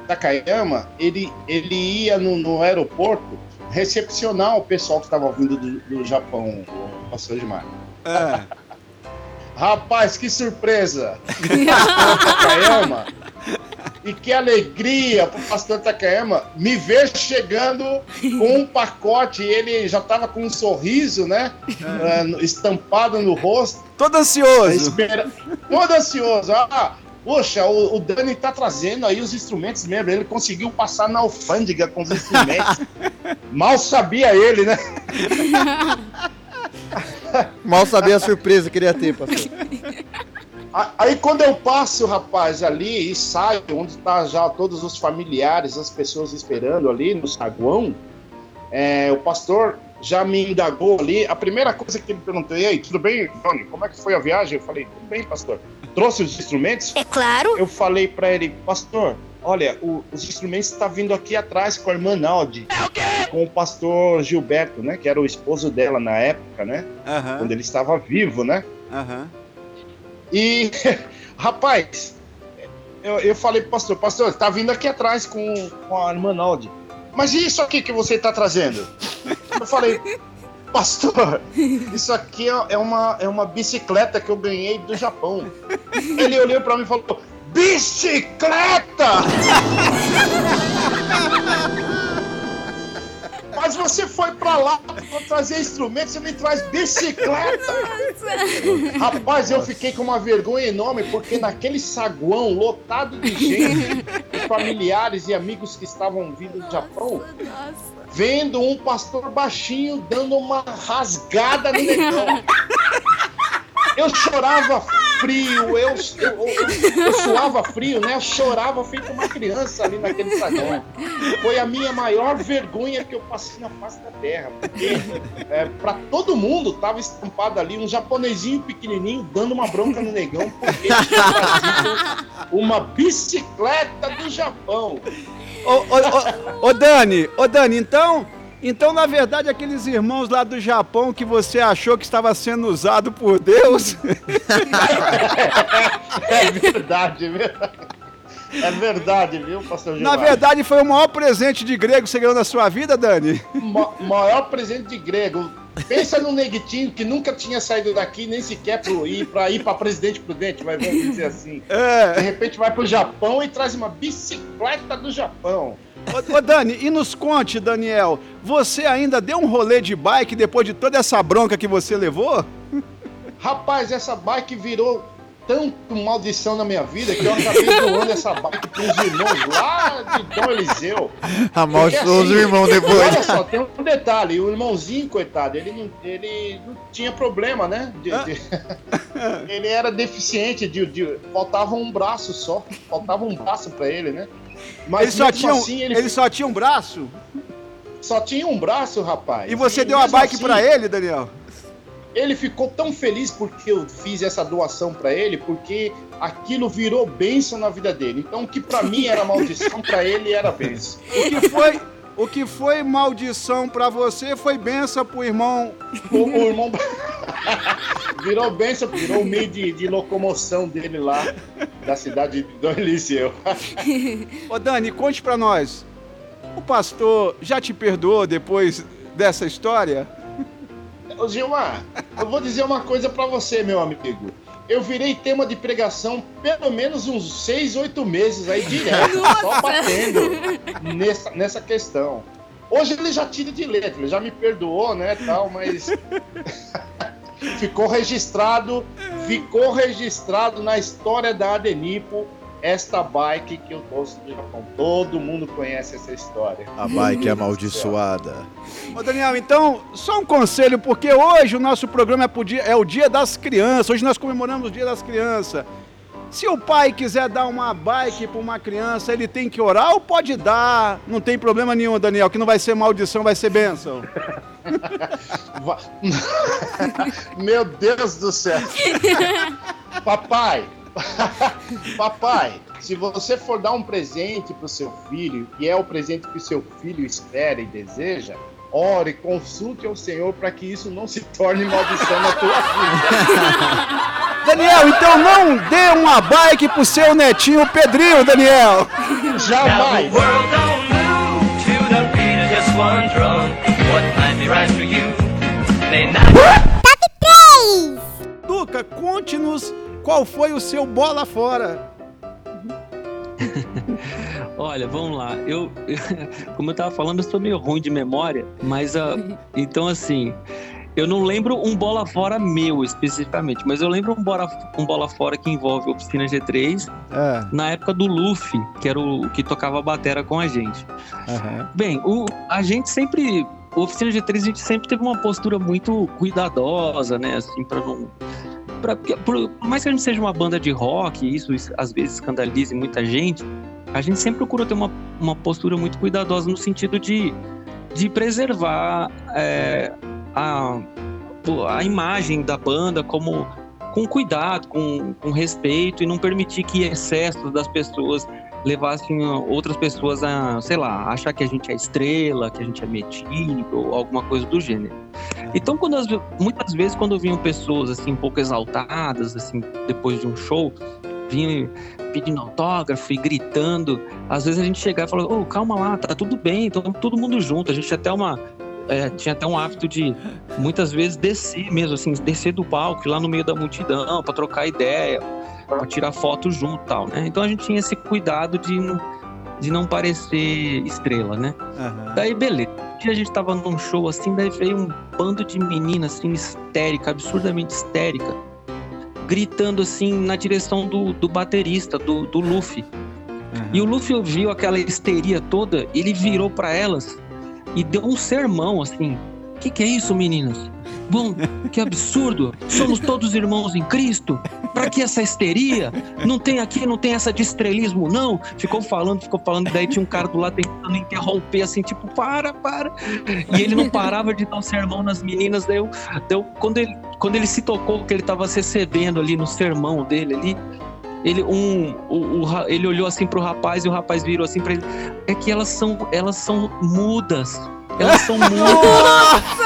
Takayama, ele, ele ia no, no aeroporto recepcionar o pessoal que estava vindo do, do Japão, o pastor Gilmar. Rapaz, que surpresa! [LAUGHS] Takayama, e que alegria pro pastor Takayama me ver chegando com um pacote. Ele já tava com um sorriso, né? ah, no- estampado no rosto. Todo ansioso. Espera... Todo ansioso. Ah, poxa, o, o Dani tá trazendo aí os instrumentos mesmo. Ele conseguiu passar na alfândega com os instrumentos. [LAUGHS] Mal sabia ele, né? [LAUGHS] Mal sabia a surpresa que ele ia ter, pastor. Aí quando eu passo, rapaz, ali e saio, onde tá já todos os familiares, as pessoas esperando ali no saguão, é, o pastor já me indagou ali. A primeira coisa que ele perguntou, e aí, tudo bem, Johnny? Como é que foi a viagem? Eu falei, tudo bem, pastor. Trouxe os instrumentos? É claro. Eu falei pra ele, pastor, olha, o- os instrumentos estão vindo aqui atrás com a irmã Naldi. Com o pastor Gilberto, né? Que era o esposo dela na época, né? Quando ele estava vivo, né? E, [LAUGHS] rapaz, eu, eu falei pro pastor, pastor, tá vindo aqui atrás com, com a irmã Naldi. Mas e isso aqui que você tá trazendo? Eu falei, pastor, isso aqui é- é uma, é uma bicicleta que eu ganhei do Japão. Ele olhou pra mim e falou, bicicleta! Mas você foi pra lá pra trazer instrumento, você me traz bicicleta! Rapaz, eu fiquei com uma vergonha enorme, porque naquele saguão lotado de gente, de familiares e amigos que estavam vindo do Japão, vendo um pastor baixinho dando uma rasgada no negão. Eu chorava frio, eu, eu, eu- suava frio, né? Eu chorava feito uma criança ali naquele saguão. Foi a minha maior vergonha que eu passei na face da terra, porque é, para todo mundo tava estampado ali um japonesinho pequenininho dando uma bronca no negão porque uma bicicleta do Japão. Ô, ô, ô, ô, Dani, ô Dani, então, então na verdade aqueles irmãos lá do Japão que você achou que estava sendo usado por Deus, [LAUGHS] É verdade, viu? É verdade, viu, pastor na Gilmar? verdade foi o maior presente de grego que você ganhou na sua vida, Dani? Ma- maior presente de grego. Pensa no neguitinho que nunca tinha saído daqui, nem sequer pro ir para ir para Presidente Prudente, vai vamos dizer assim. É. De repente vai pro Japão e traz uma bicicleta do Japão. Ô, ô, Dani, e nos conte, Daniel, você ainda deu um rolê de bike depois de toda essa bronca que você levou? Rapaz, essa bike virou tanto maldição na minha vida que eu acabei doando essa bike para uns irmãos lá de Dom Eliseu. [LAUGHS] Amaldiçoou Porque, os irmãos depois. Olha só, tem um detalhe, o irmãozinho, coitado, ele não, ele não tinha problema, né? De- de- [LAUGHS] ele era deficiente, de, de- faltava um braço só, faltava um braço para ele, né? ele, só tinha um, assim, ele... só tinha um braço? Só tinha um braço, rapaz. E você deu a bike assim, pra ele, Daniel? Ele ficou tão feliz porque eu fiz essa doação pra ele, porque aquilo virou bênção na vida dele. Então, o que pra mim era maldição, pra ele era bênção. [LAUGHS] O que foi, o que foi maldição pra você foi benção pro irmão. O, o irmão [LAUGHS] virou bênção, virou o meio de, de locomoção dele lá da cidade de Dom Eliseu. Ô Dani, conte pra nós. O pastor já te perdoou depois dessa história? Ô Gilmar, eu vou dizer uma coisa pra você, meu amigo. Eu virei tema de pregação pelo menos uns seis, oito meses aí direto, só Nossa! batendo nessa, nessa questão. Hoje ele já tira de letra, ele já me perdoou, né, tal, mas [LAUGHS] ficou registrado, ficou registrado na história da Adenipo esta bike que eu trouxe do Japão. Todo mundo conhece essa história. A bike é amaldiçoada. Ô Daniel, então, só um conselho, porque hoje o nosso programa é, dia- é o Dia das Crianças, hoje nós comemoramos o Dia das Crianças. Se o pai quiser dar uma bike para uma criança, ele tem que orar ou pode dar? Não tem problema nenhum, Daniel, que não vai ser maldição, vai ser bênção. [LAUGHS] [LAUGHS] Meu Deus do céu. [LAUGHS] Papai, [LAUGHS] papai, se você for dar um presente pro seu filho, e é o presente que o seu filho espera e deseja, ore, consulte ao Senhor para que isso não se torne maldição na tua vida. [LAUGHS] Daniel, então não dê uma bike pro seu netinho Pedrinho, Daniel. Jamais. Duca, conte-nos qual foi o seu bola fora. [LAUGHS] Olha, vamos lá. Eu, [LAUGHS] como eu tava falando, eu sou meio ruim de memória, mas ah, [LAUGHS] então assim, eu não lembro um bola fora meu especificamente, mas eu lembro um bola, um bola fora que envolve Oficina G3 É. na época do Luffy, que era o que tocava a batera com a gente. Bem, o, a gente sempre. O Oficina G3 a gente sempre teve uma postura muito cuidadosa, né? Assim, pra não. Pra, por, por mais que a gente seja uma banda de rock, isso, isso às vezes escandalize muita gente, a gente sempre procura ter uma, uma postura muito cuidadosa no sentido de, de preservar é, a, a imagem da banda como com cuidado, com, com respeito e não permitir que excessos das pessoas levassem outras pessoas a, sei lá, achar que a gente é estrela, que a gente é metido ou alguma coisa do gênero. Então, quando as- muitas vezes quando vinham pessoas assim um pouco exaltadas assim depois de um show, vinham pedindo autógrafo e gritando, às vezes a gente chegava e falava: "Ô, calma lá, tá tudo bem, estamos todo mundo junto". A gente até uma é, tinha até um hábito de muitas vezes descer mesmo, assim, descer do palco, lá no meio da multidão para trocar ideia, para tirar foto junto e tal, né? Então a gente tinha esse cuidado de não, de não parecer estrela, né? Daí, beleza. Um dia a gente tava num show assim, daí veio um bando de meninas assim, histérica, absurdamente histérica, gritando assim na direção do, do baterista, do, do Luffy. E o Luffy viu aquela histeria toda, ele virou pra elas e deu um sermão assim. Que, que é isso, meninas? Bom, que absurdo! Somos todos irmãos em Cristo. Pra que essa histeria? Não tem aqui, não tem essa de estrelismo, não. Ficou falando, ficou falando, daí tinha um cara do lado tentando interromper, assim, tipo, para, para. E ele não parava de dar um sermão nas meninas. Daí, eu, daí eu- quando, ele, quando ele se tocou que ele tava se recebendo ali no sermão dele ali, ele, um, o, o ele olhou assim pro rapaz e o rapaz virou assim pra ele. É que elas são, elas são mudas. Elas são [LAUGHS] mudas.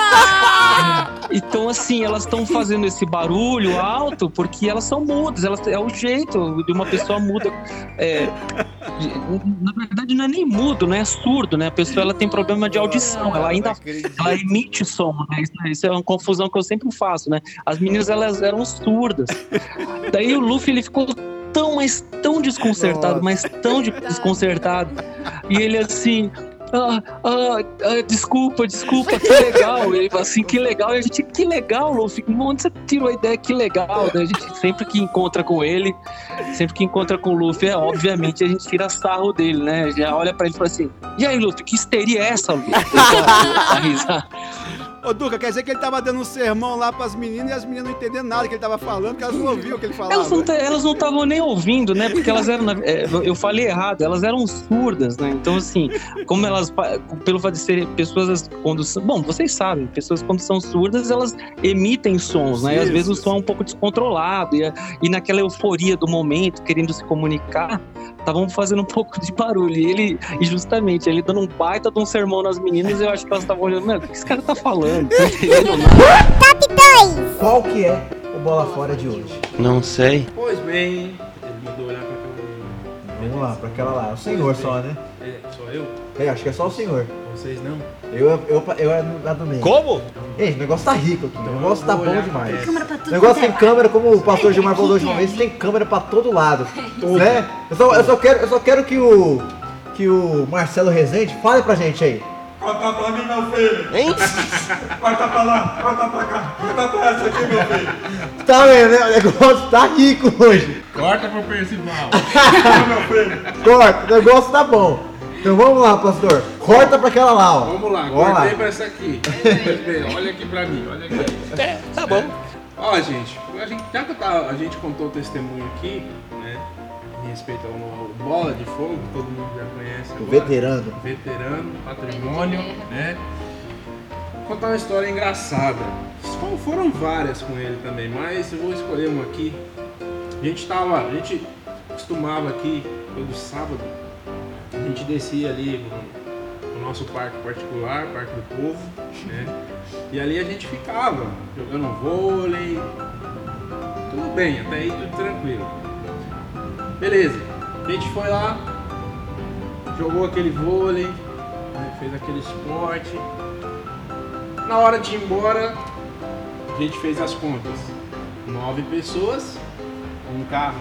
Então, assim, elas estão fazendo esse barulho alto porque elas são mudas. Elas, é o jeito de uma pessoa muda. É, na verdade, não é nem mudo, né? É surdo, né? A pessoa ela tem problema de audição. Ela ainda ela emite som, né? Isso, isso é uma confusão que eu sempre faço, né? As meninas, elas eram surdas. Daí o Luffy, ele ficou tão, mas tão desconcertado, mas tão de- desconcertado. E ele assim... Ah, ah, ah, desculpa, desculpa, que legal. [LAUGHS] Ele fala assim, que legal. E a gente, que legal, Luffy. Onde você tirou a ideia? Que legal. Daí a gente sempre que encontra com ele, sempre que encontra com o Luffy, é, obviamente a gente tira sarro dele, né? Já olha pra ele e fala assim: E aí, Luffy, que histeria é essa, Luffy? [LAUGHS] Risada. Ô, Duca, quer dizer que ele tava dando um sermão lá pras meninas e as meninas não entendendo nada que ele tava falando, porque elas não ouviam o que ele falava. Elas não elas não estavam nem ouvindo, né? Porque elas eram. é, eu falei errado, elas eram surdas, né? Então, assim, como elas. Pelo fato de serem pessoas quando. Bom, vocês sabem, pessoas quando são surdas, elas emitem sons, né? E às vezes o som é um pouco descontrolado. E, e naquela euforia do momento, querendo se comunicar, estavam fazendo um pouco de barulho. E ele, e justamente, ele dando um baita de um sermão nas meninas, eu acho que elas estavam olhando, mano, o que esse cara tá falando? Entendendo [LAUGHS] nada. Qual que é o bola fora de hoje? Não sei. Pois bem, ele mandou olhar pra cá. Vamos lá, pra aquela lá. O senhor só, né? É, sou eu? É, acho que é só o senhor. Vocês não? Eu, eu, eu era lá do meio. Como? Gente, o negócio tá rico aqui. O negócio tá bom demais. O câmera pra tudo negócio é tem câmera, como o pastor Gilmar falou de uma é. vez, tem câmera pra todo lado. [LAUGHS] Né? Eu só, eu, só quero, eu só quero que o, que o Marcelo Rezende fale pra gente aí. Corta pra mim, meu filho. Hein? corta pra lá, corta pra cá, corta pra essa aqui, meu filho. Tá vendo, né? O negócio tá rico hoje. Corta pro Percival. Corta, o negócio tá bom. Então vamos lá, pastor. Corta pra aquela lá, ó. Vamos lá, Vamos cortei lá. pra essa aqui. Olha aqui pra mim, olha aqui. É, tá bom. Ó, gente, a gente, já que tá- a gente contou o testemunho aqui, né? Em respeito ao, Bola de Fogo, que todo mundo já conhece O agora. veterano. Veterano, patrimônio, né? Vou contar uma história engraçada. Fo- Foram várias com ele também, mas eu vou escolher uma aqui. A gente tava, a gente costumava aqui, todo sábado, a gente descia ali no, no nosso parque particular, Parque do Povo, né? E ali a gente ficava jogando vôlei, tudo bem, até aí tudo tranquilo. Beleza, a gente foi lá, jogou aquele vôlei, né, fez aquele esporte. Na hora de ir embora, a gente fez as contas. Nove pessoas, um carro.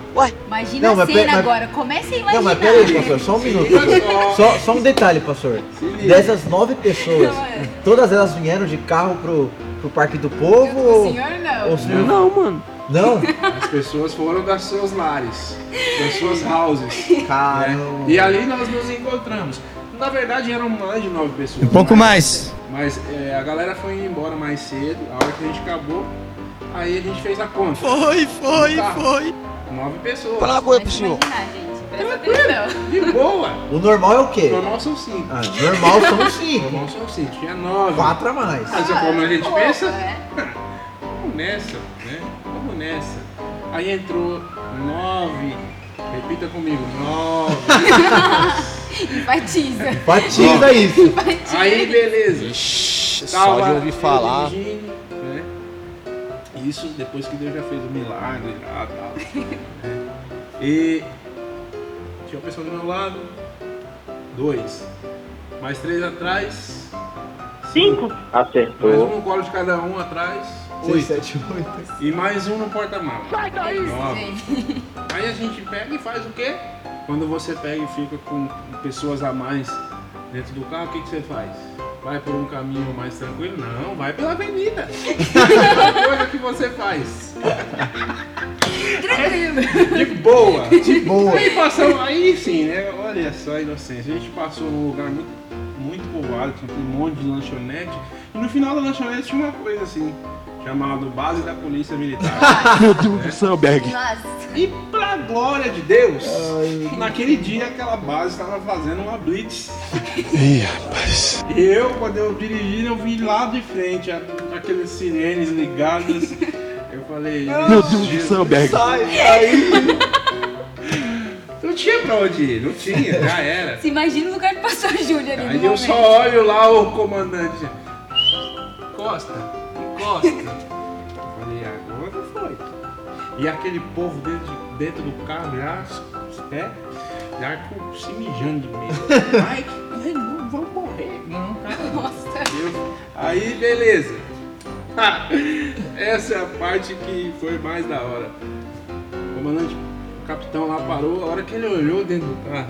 Imagina Não, a cena mas- agora, comece a imaginar. Não, mas peraí, pastor, só um minuto. Só, só um detalhe, pastor. Dessas nove pessoas, todas elas vieram de carro pro, pro Parque do Povo? O ou- senhor não. ou o senhor- Não, mano. Não? As pessoas foram das seus lares, das suas houses. Caramba. né? E ali nós nos encontramos. Na verdade eram mais de nove pessoas. Um pouco mais. Mas é, a galera foi embora mais cedo, a hora que a gente acabou, aí a gente fez a conta. Foi, foi, carro. foi. Nove pessoas. Fala uma coisa pro senhor. Tranquilo, de boa. O normal é o quê? Normal são cinco. Ah, normal são [LAUGHS] cinco. Normal são cinco. Tinha nove. Quatro a mais. Mas é como a gente Pô, pensa, é. [LAUGHS] vamos nessa, nessa. Aí entrou nove. Repita comigo, nove. [LAUGHS] Enfatiza. Enfatiza isso. Enfatiza. Aí beleza. Ixi, Tava só de ouvir falar. né? Isso depois que Deus já fez o milagre lá e tal. né? [LAUGHS] E tinha uma pessoa do meu lado, dois. Mais três atrás. Cinco. Mais Acertou. um no colo de cada um atrás. Seis, Oito. sete, oito. E mais um no porta-malas. Sai daí, Nove. gente. [LAUGHS] Aí a gente pega e faz o quê? Quando você pega e fica com pessoas a mais dentro do carro, o que, que você faz? Vai por um caminho mais tranquilo? Não, vai pela avenida. [LAUGHS] Primeira coisa que você faz. Tranquilo. De boa. De boa. Aí passamos, aí sim, né? Olha só a inocência. A gente passou num lugar muito, muito povoado, tinha um monte de lanchonete. E no final da lanchonete tinha uma coisa assim, chamado Base da Polícia Militar. [LAUGHS] Meu Deus do céu, Berg. Nossa. E pra glória de Deus, naquele dia aquela base estava fazendo uma blitz. Ih, rapaz. E eu, quando eu dirigi, eu vi lá de frente a- aqueles sirenes ligadas. Eu falei, Meu Deus do céu, Berg. Sai daí. [LAUGHS] Não tinha pra onde ir, não tinha, já era. Se imagina o lugar do pastor Júlio ali no Aí eu momento. só olho lá o comandante. Encosta, Eu falei, agora foi. E aquele povo dentro, de- dentro do carro já, é, já com- se mijando de medo. [LAUGHS] Ai, não, vamos morrer. Não, cara. Nossa. Eu- Aí, beleza. Essa é a parte que foi mais da hora. O comandante, o capitão lá parou, a hora que ele olhou dentro do carro,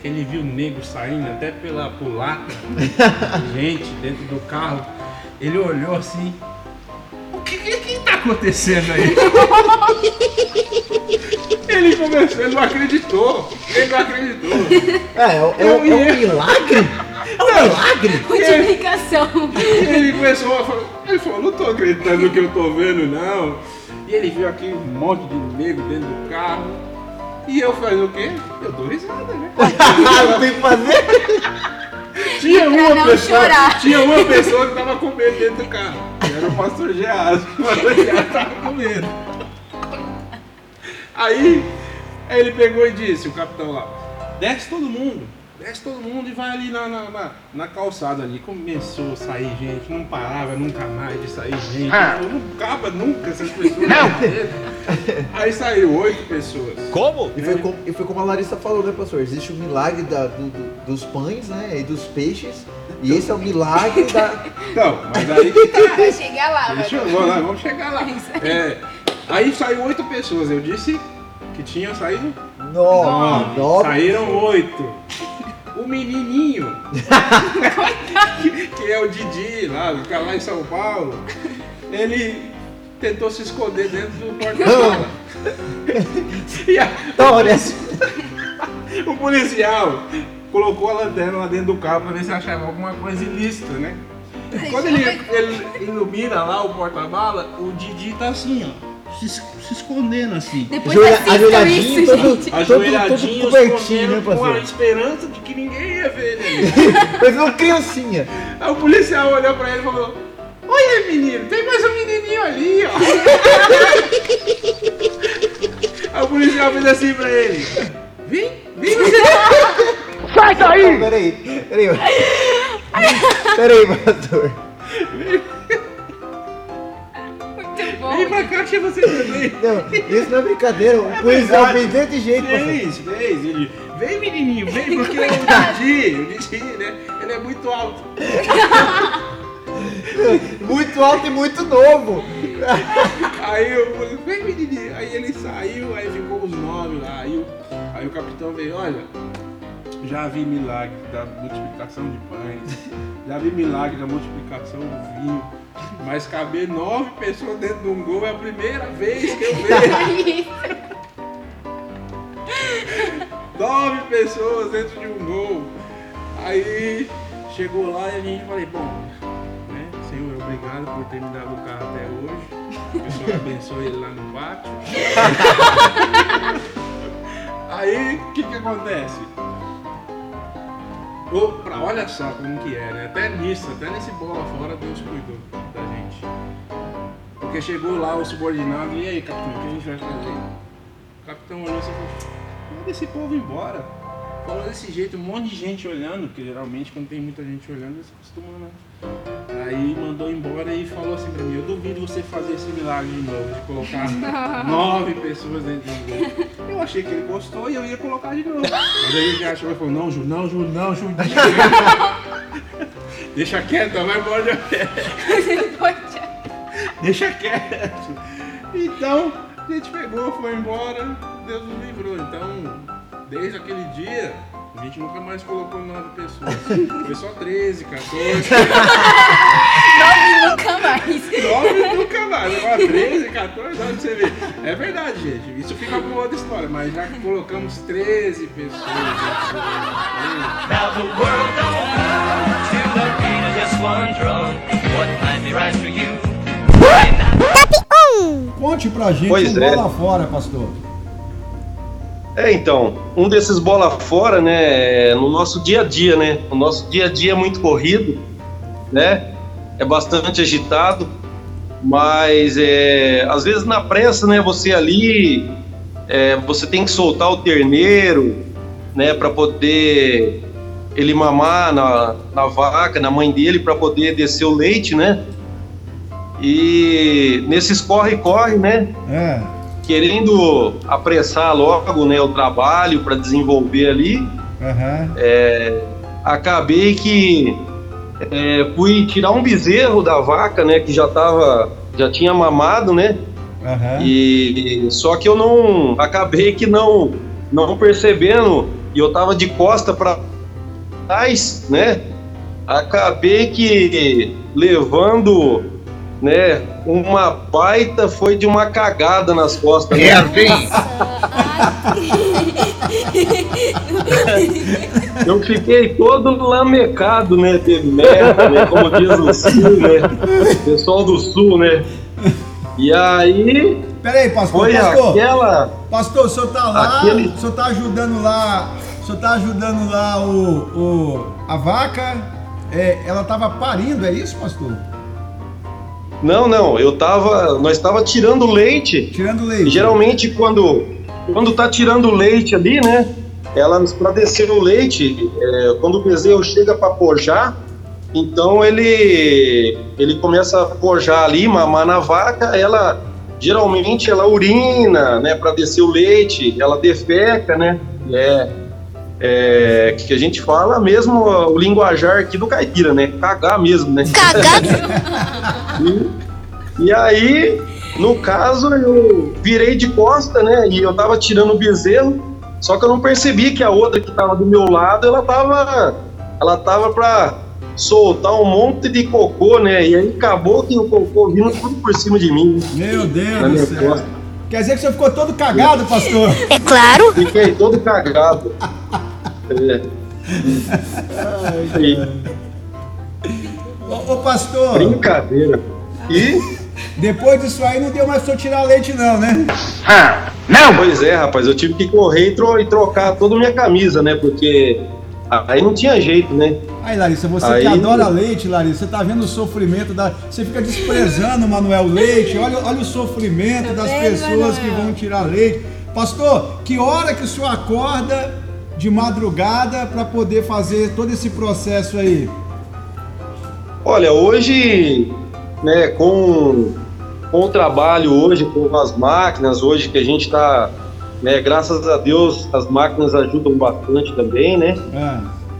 que ele viu o nego saindo até pela culatra, [LAUGHS] gente dentro do carro, ele olhou assim. O que, que, que tá acontecendo aí? [LAUGHS] ele começou, ele não acreditou. Ele não acreditou. É, é, é, é um milagre? É um milagre? Multiplicação. Ele começou a falar, ele falou, não tô acreditando no que eu tô vendo não. E ele viu aqui um monte de nego dentro do carro. E eu falei o quê? Eu dou risada, né? [LAUGHS] não tem que fazer. Tinha uma não pessoa, chorar. tinha uma pessoa que tava com medo dentro do carro. Era o pastor Geazi. O pastor Geazi tava com medo. Aí ele pegou e disse, o capitão lá, desce todo mundo, desce todo mundo e vai ali na, na, na, na calçada ali. Começou a sair gente, não parava nunca mais de sair gente. Ah. Não acaba nunca essas pessoas. Não. [LAUGHS] Aí saiu oito pessoas. Como? E foi, como, e foi como a Larissa falou, né, pastor? Existe o milagre da- do- do- dos pães, né? E dos peixes. E esse é o milagre da. [LAUGHS] Não, mas aí que tá. Vai chegar lá, Deixa eu, lá, vamos chegar lá. Aí. É, aí saiu oito pessoas. Eu disse que tinha saído. Nove. Saíram oito. O menininho, [LAUGHS] que é o Didi, lá, tá lá em São Paulo, ele tentou se esconder dentro do porta-mala. [LAUGHS] A- [LAUGHS] o policial colocou a lanterna lá dentro do carro pra ver se achava alguma coisa ilícita, né? Quando ele, ele ilumina lá o porta-mala, o Didi tá assim, ó. Se, se escondendo assim. Depois assistam ajoelhadinho, isso, todo- gente. [LAUGHS] Ajoelhadinho, todo- todo cobertinho, escondendo né, com a parceiro? esperança de que ninguém ia ver ele ali. [LAUGHS] Mas uma criancinha. Aí o policial olhou pra ele e falou: Olha, menino, tem mais um menininho ali, ó. [LAUGHS] Aí o policial fez assim pra ele: Vem, vem, Sai daí! Peraí, peraí. Peraí, pastor. Vem pra cá que você também. Não, isso não é brincadeira. O policial fez desse jeito. Fez, fez. Ele, vem menininho, vem, [LAUGHS] porque o Didi, o Didi, né? Ele é muito alto. [LAUGHS] Muito alto e muito novo. Aí eu falei, vem menininho. Aí ele saiu, aí ficou os nove lá. Aí aí o capitão veio, olha, já vi milagre da multiplicação de pães, já vi milagre da multiplicação do vinho. Mas caber nove pessoas dentro de um gol é a primeira vez que eu vejo. [LAUGHS] nove pessoas dentro de um gol. Aí chegou lá e a gente falei, bom, né, Senhor, obrigado por ter me dado o carro até hoje. Que o Senhor abençoe ele lá no pátio. [LAUGHS] Aí, o que que acontece? Olha só como que é, né? Até nisso, até nesse bola fora, Deus cuidou da gente. Porque chegou lá o subordinado, e aí, capitão, o que a gente vai fazer? O capitão olhou assim e falou, manda esse povo embora. Falou desse jeito, um monte de gente olhando, porque geralmente quando tem muita gente olhando, eles costumam, né? Aí mandou embora e falou assim pra mim, eu duvido você fazer esse milagre de novo, de colocar [LAUGHS] nove pessoas dentro de um gol. Eu achei que ele gostou e eu ia colocar de novo. Mas aí ele achou e falou, não, Ju, não, Ju, não, Ju. [LAUGHS] Deixa quieto, vai embora de [LAUGHS] Deixa quieto. Então, a gente pegou, foi embora, Deus nos livrou. Então, desde aquele dia, a gente nunca mais colocou nove pessoas. Foi só 13, 14. Nove nunca mais. Nove nunca mais. Agora 13, 14, olha pra você ver. É verdade, gente. Isso fica com outra história, mas já que colocamos 13 pessoas. Now the world don't move to the beat of just one drum. What might be right for you? Conte pra gente Pois um é. bola fora, pastor. É, então, um desses bola fora, né, é no nosso dia a dia, né? O nosso dia a dia é muito corrido, né? É bastante agitado, mas é, às vezes na pressa, né, você ali, é, você tem que soltar o terneiro, né, para poder ele mamar na, na vaca, na mãe dele, para poder descer o leite, né? E nesses corre-corre, né? É. querendo apressar logo né, o trabalho para desenvolver ali, Aham. é, acabei que é, fui tirar um bezerro da vaca, né, que já tava, já tinha mamado, né, Aham. e só que eu não, acabei que não, não percebendo e eu tava de costa para trás, né, acabei que levando, né, uma baita foi de uma cagada nas costas. né? Eu fiquei todo lamecado, né? De merda, né? Como diz o sul, né? Pessoal do sul, né? E aí. Peraí, pastor, Foi pastor. aquela. Pastor, o senhor tá lá, Aquele- o senhor tá ajudando lá, o senhor tá ajudando lá o, o a vaca, é, ela tava parindo, é isso, pastor? Não, não, eu tava. Nós tava tirando leite. Tirando leite. Geralmente quando, quando tá tirando leite ali, né? Ela para descer o leite, é, quando o bezerro chega para pojar, então ele ele começa a pojar ali, mamar na vaca, ela geralmente ela urina, né, para descer o leite, ela defeca, né? É, é, que a gente fala mesmo o linguajar aqui do caipira, né? Cagar mesmo, né? Cagar. [LAUGHS] e, e aí, no caso, eu virei de costa, né? E eu tava tirando o bezerro, só que eu não percebi que a outra que tava do meu lado, ela tava, ela tava pra soltar um monte de cocô, né? E aí acabou que o cocô vindo tudo por cima de mim. Meu Deus do céu. costa. Quer dizer que você ficou todo cagado, pastor? É claro. Fiquei todo cagado. É. Aí, Ô, ô, pastor. Brincadeira. E? Depois disso aí não deu mais pra eu tirar leite, não, né? não! Pois é, rapaz, eu tive que correr e, tro- trocar toda a minha camisa, né? Porque aí não tinha jeito, né? Aí, Larissa, você Aí- que adora leite, Larissa, você tá vendo o sofrimento da. Você fica desprezando o Manuel Leite, olha, olha o sofrimento das vendo, pessoas que Manuel? vão tirar leite. Pastor, que hora que o senhor acorda de madrugada para poder fazer todo esse processo aí? Olha, hoje, né, com, com o trabalho hoje, com as máquinas, hoje que a gente está, né, graças a Deus, as máquinas ajudam bastante também, né?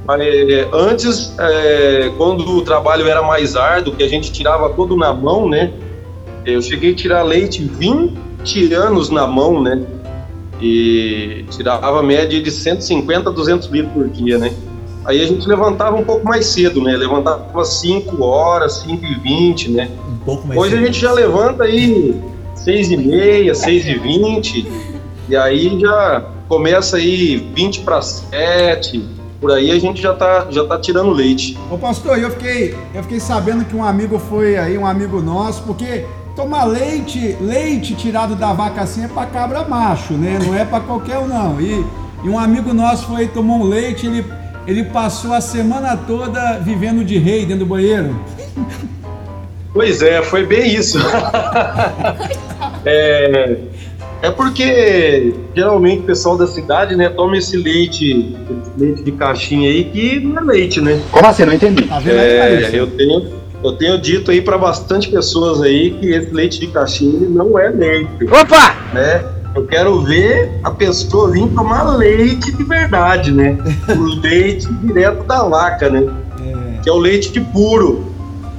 Mas, é, antes, é, quando o trabalho era mais árduo, que a gente tirava todo na mão, né? Eu cheguei a tirar leite 20 anos na mão, né? E tirava a média de 150 a 200 litros por dia, né? Aí a gente levantava um pouco mais cedo, né? Levantava 5 horas, 5 e 20, né? Um pouco mais Hoje a cedo. gente já levanta aí 6 e meia, 6 e 20, e aí já começa aí 20 para 7, por aí a gente já tá, já tá tirando leite. Ô pastor, eu fiquei, eu fiquei sabendo que um amigo foi aí, um amigo nosso, porque tomar leite, leite tirado da vaca assim é pra cabra macho, né? Não é pra qualquer um não. E, e um amigo nosso foi tomou um leite, ele, ele passou a semana toda vivendo de rei dentro do banheiro. Pois é, foi bem isso. [LAUGHS] é, é porque geralmente o pessoal da cidade, né, toma esse leite, esse leite de caixinha aí que não é leite, né? Como assim? Não entendi. Tá É, eu tenho, eu tenho dito aí para bastante pessoas aí que esse leite de caixinha não é leite. Opa! Né? Eu quero ver a pessoa vir tomar leite de verdade, né? [LAUGHS] O leite direto da vaca, né? Que é o leite puro,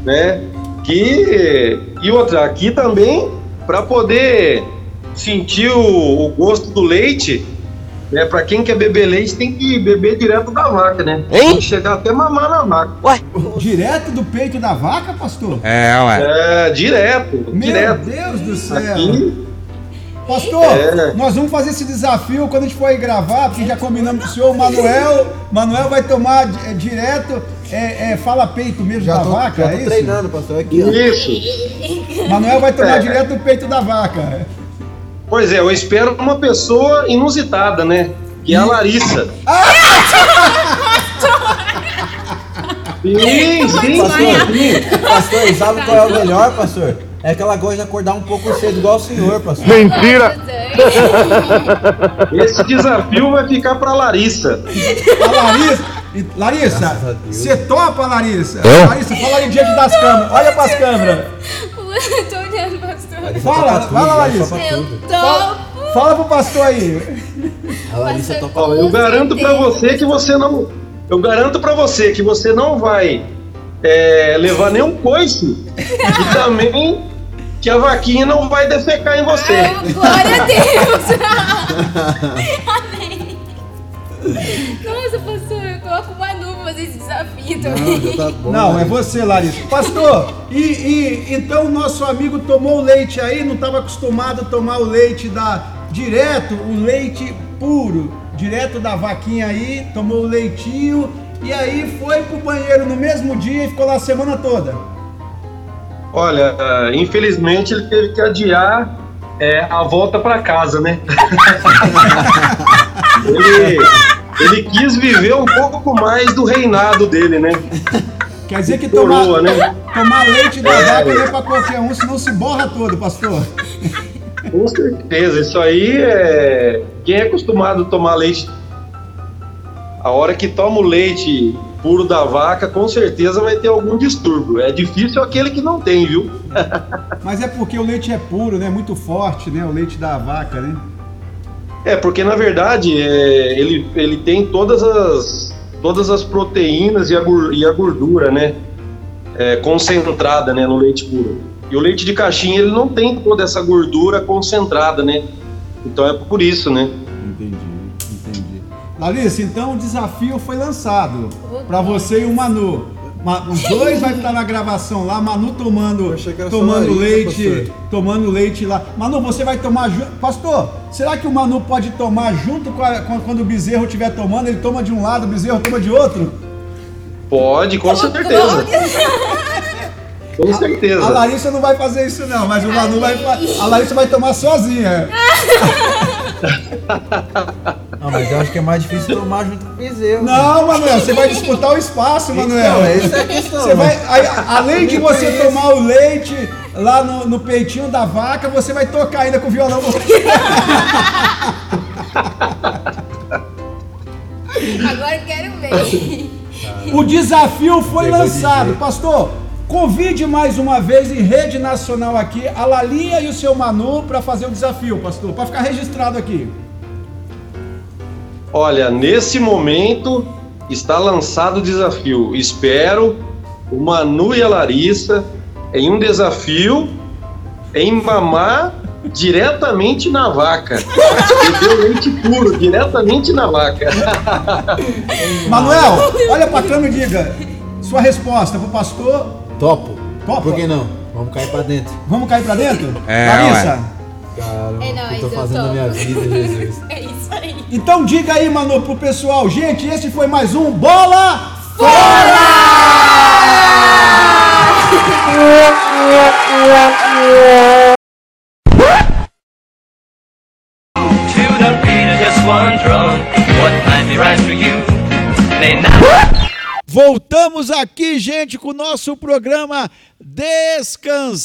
né? Que e outra aqui também para poder sentir o, o gosto do leite, né? Para quem quer beber leite tem que beber direto da vaca, né? Tem que chegar até mamar na vaca. Ué? Direto do peito da vaca, pastor? É, ué. É, direto, Meu direto. Deus do céu. Aqui, Pastor, É. nós vamos fazer esse desafio quando a gente for aí gravar, porque já combinamos com o senhor, o Manuel, Manuel vai tomar é, direto, é, é, fala peito mesmo Já da tô- vaca, já tô é isso? treinando, pastor, aqui, ó. Isso. Manuel vai tomar É. direto do peito da vaca. Pois é, eu espero uma pessoa inusitada, né? Que é a Larissa. [LAUGHS] Sim, sim, pastor, sim. pastor, e sabe qual é o melhor, pastor? É que ela gosta de acordar um pouco cedo, igual o senhor, pastor. Mentira! Esse desafio vai ficar pra Larissa. A Larissa, Larissa, você topa, Larissa? Larissa, fala aí diante das câmeras, olha pras câmeras. Fala, fala, Larissa. Eu Fala, topo. fala pro pastor aí. A Larissa topa Ó, eu garanto pra você que você não. Eu garanto pra você que você não vai é, levar nenhum coice e [LAUGHS] também que a vaquinha não vai defecar em você. Glória a Deus. [LAUGHS] [LAUGHS] Amém. Nossa, pastor, fazer esse desafio também. Não, é você, Larissa. Pastor, e, e então o nosso amigo tomou o leite aí, não estava acostumado a tomar o leite da direto, o leite puro, direto da vaquinha aí, tomou o leitinho e aí foi pro banheiro no mesmo dia e ficou lá a semana toda. Olha, ah, infelizmente ele teve que adiar é, a volta pra casa, né? [LAUGHS] ele, ele quis viver um pouco mais do reinado dele, né? Quer dizer que Coroa, tomar, né? tomar leite da É. vaca não é pra qualquer um, senão se borra todo, pastor. Com certeza, isso aí é. Quem é acostumado a tomar leite, a hora que toma o leite puro da vaca, com certeza vai ter algum distúrbio. É difícil aquele que não tem, viu? Mas é porque o leite é puro, né? Muito forte, né? O leite da vaca, né? É, porque na verdade é, ele, ele tem todas as, todas as proteínas e a, e a gordura, né? É, concentrada né, no leite puro. E o leite de caixinha ele não tem toda essa gordura concentrada, né? Então é por isso, né? Entendi, entendi. Larissa, então o desafio foi lançado para você e o Manu. Os dois vai estar na gravação lá, Manu tomando, tomando leite, pastor. tomando leite lá. Manu, você vai tomar junto. Pastor, será que o Manu pode tomar junto com a- com- quando o bezerro estiver tomando? Ele toma de um lado, o bezerro toma de outro? Pode, com certeza. [LAUGHS] Com certeza. A Larissa não vai fazer isso não, mas o Manu vai. A Larissa vai tomar sozinha. [LAUGHS] [LAUGHS] Não, mas eu acho que é mais difícil tomar junto com o bezerro. Não, Manuel, você vai disputar o espaço, Manuel. Então, essa é a questão, Você vai, mas- aí, além de você tomar o leite lá no, no peitinho da vaca, você vai tocar ainda com o violão. Agora eu quero ver. O desafio foi lançado. Pastor, convide mais uma vez em rede nacional aqui a Lalia e o seu Manu para fazer o desafio, pastor, para ficar registrado aqui. Olha, nesse momento está lançado o desafio. Espero o Manu e a Larissa em um desafio em mamar diretamente na vaca. Beber leite puro diretamente na vaca. Manuel, olha pra câmera e diga sua resposta pro pastor. Topo. Topa? Por que não? Vamos cair pra dentro. Vamos cair pra dentro? É, Larissa? Caramba, É nóis, eu tô eu fazendo na topo. minha vida, Jesus. [LAUGHS] É isso aí. Então diga aí, Manu, pro pessoal. Gente, esse foi mais um Bola To the beat of just one drum, what might be right for you may not. Voltamos aqui, gente, com o nosso programa Descansados.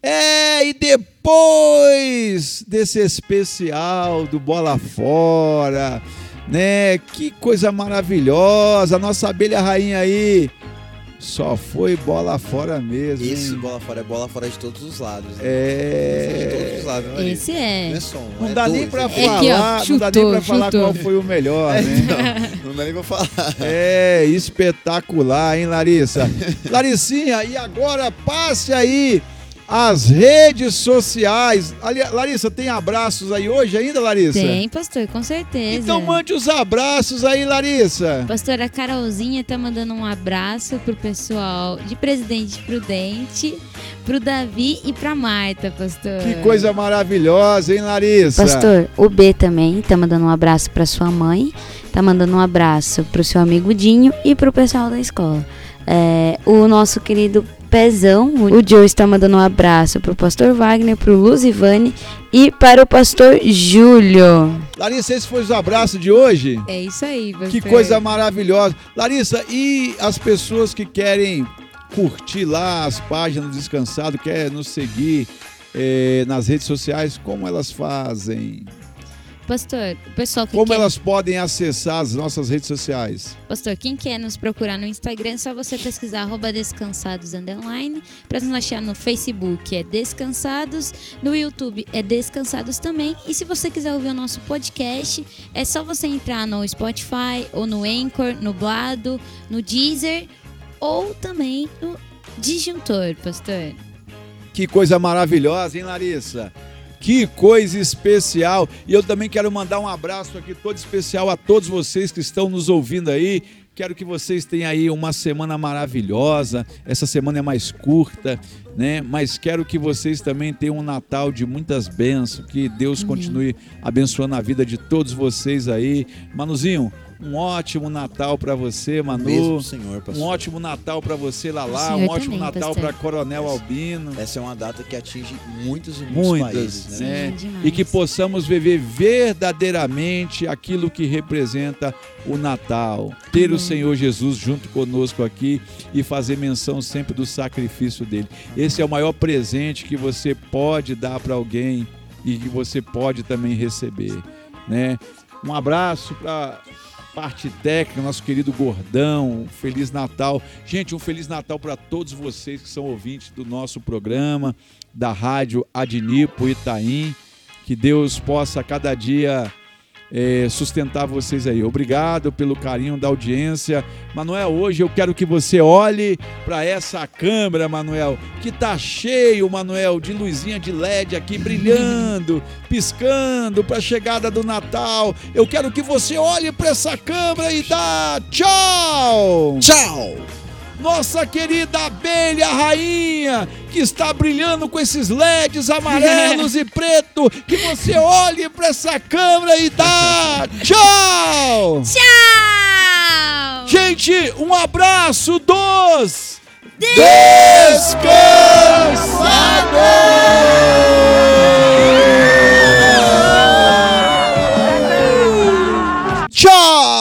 É, e depois desse especial do Bola Fora, né? Que coisa maravilhosa. Nossa abelha rainha aí só foi bola fora mesmo. Esse hein? bola fora é bola fora de todos os lados. né? É. De todos os lados, né? Esse é. Não é só um, Não é dá nem dois, pra é falar, dois. não dá nem pra falar chutou. qual foi o melhor, É, né? então, não dá nem pra falar. É, espetacular, hein, Larissa? [LAUGHS] Laricinha, e agora passe aí as redes sociais. Ali- Larissa, tem abraços aí hoje ainda, Larissa? Tem, pastor, com certeza. Então mande os abraços aí, Larissa. Pastora Carolzinha tá mandando um abraço pro pessoal de Presidente Prudente, pro Davi e pra Marta, pastor. Que coisa maravilhosa, hein, Larissa? Pastor, o B também tá mandando um abraço pra sua mãe, tá mandando um abraço pro seu amigo Dinho e pro pessoal da escola. É, o nosso querido Pezão, o Joe está mandando um abraço pro pastor Wagner, pro Luzivane e para o pastor Júlio. Larissa, esse foi os abraços de hoje? É isso aí, pastor. Que coisa maravilhosa. Larissa, e as pessoas que querem curtir lá as páginas do Descansado, quer nos seguir eh, nas redes sociais, como elas fazem? Pastor, o pessoal que Como quer... elas podem acessar as nossas redes sociais? Pastor, quem quer nos procurar no Instagram, é só você pesquisar arroba descansados underline. Pra nos achar no Facebook é Descansados, no YouTube é Descansados também. E se você quiser ouvir o nosso podcast, é só você entrar no Spotify, ou no Anchor, no Blado, no Deezer, ou também no Disjuntor, pastor. Que coisa maravilhosa, hein, Larissa? Que coisa especial! E eu também quero mandar um abraço aqui todo especial a todos vocês que estão nos ouvindo aí. Quero que vocês tenham aí uma semana maravilhosa. Essa semana é mais curta, né? Mas quero que vocês também tenham um Natal de muitas bênçãos. Que Deus continue abençoando a vida de todos vocês aí. Manuzinho, um ótimo Natal para você, Manu. Mesmo, senhor, um pastor. ótimo Natal para você, Lalá. O Um ótimo também, Natal para Coronel Albino. Essa é uma data que atinge muitos e muitos Muitas, países, né? né? E que possamos viver verdadeiramente aquilo que representa o Natal. Ter o Amém. Senhor Jesus junto conosco aqui e fazer menção sempre do sacrifício dele. Esse é o maior presente que você pode dar para alguém e que você pode também receber, né? Um abraço para parte técnica, nosso querido Gordão. Feliz Natal. Gente, um Feliz Natal para todos vocês que são ouvintes do nosso programa, da Rádio Adnipo Itaim. Que Deus possa cada dia é, sustentar vocês aí. Obrigado pelo carinho da audiência. Manuel, hoje eu quero que você olhe para essa câmera, Manuel, que tá cheio, Manuel, de luzinha de LED aqui brilhando, [LAUGHS] piscando para a chegada do Natal. Eu quero que você olhe para essa câmera e dá tchau. Tchau nossa querida abelha rainha, que está brilhando com esses LEDs amarelos [LAUGHS] e preto, que você olhe para essa câmera e dá tchau! Tchau! Gente, um abraço dos Descansados! Tchau!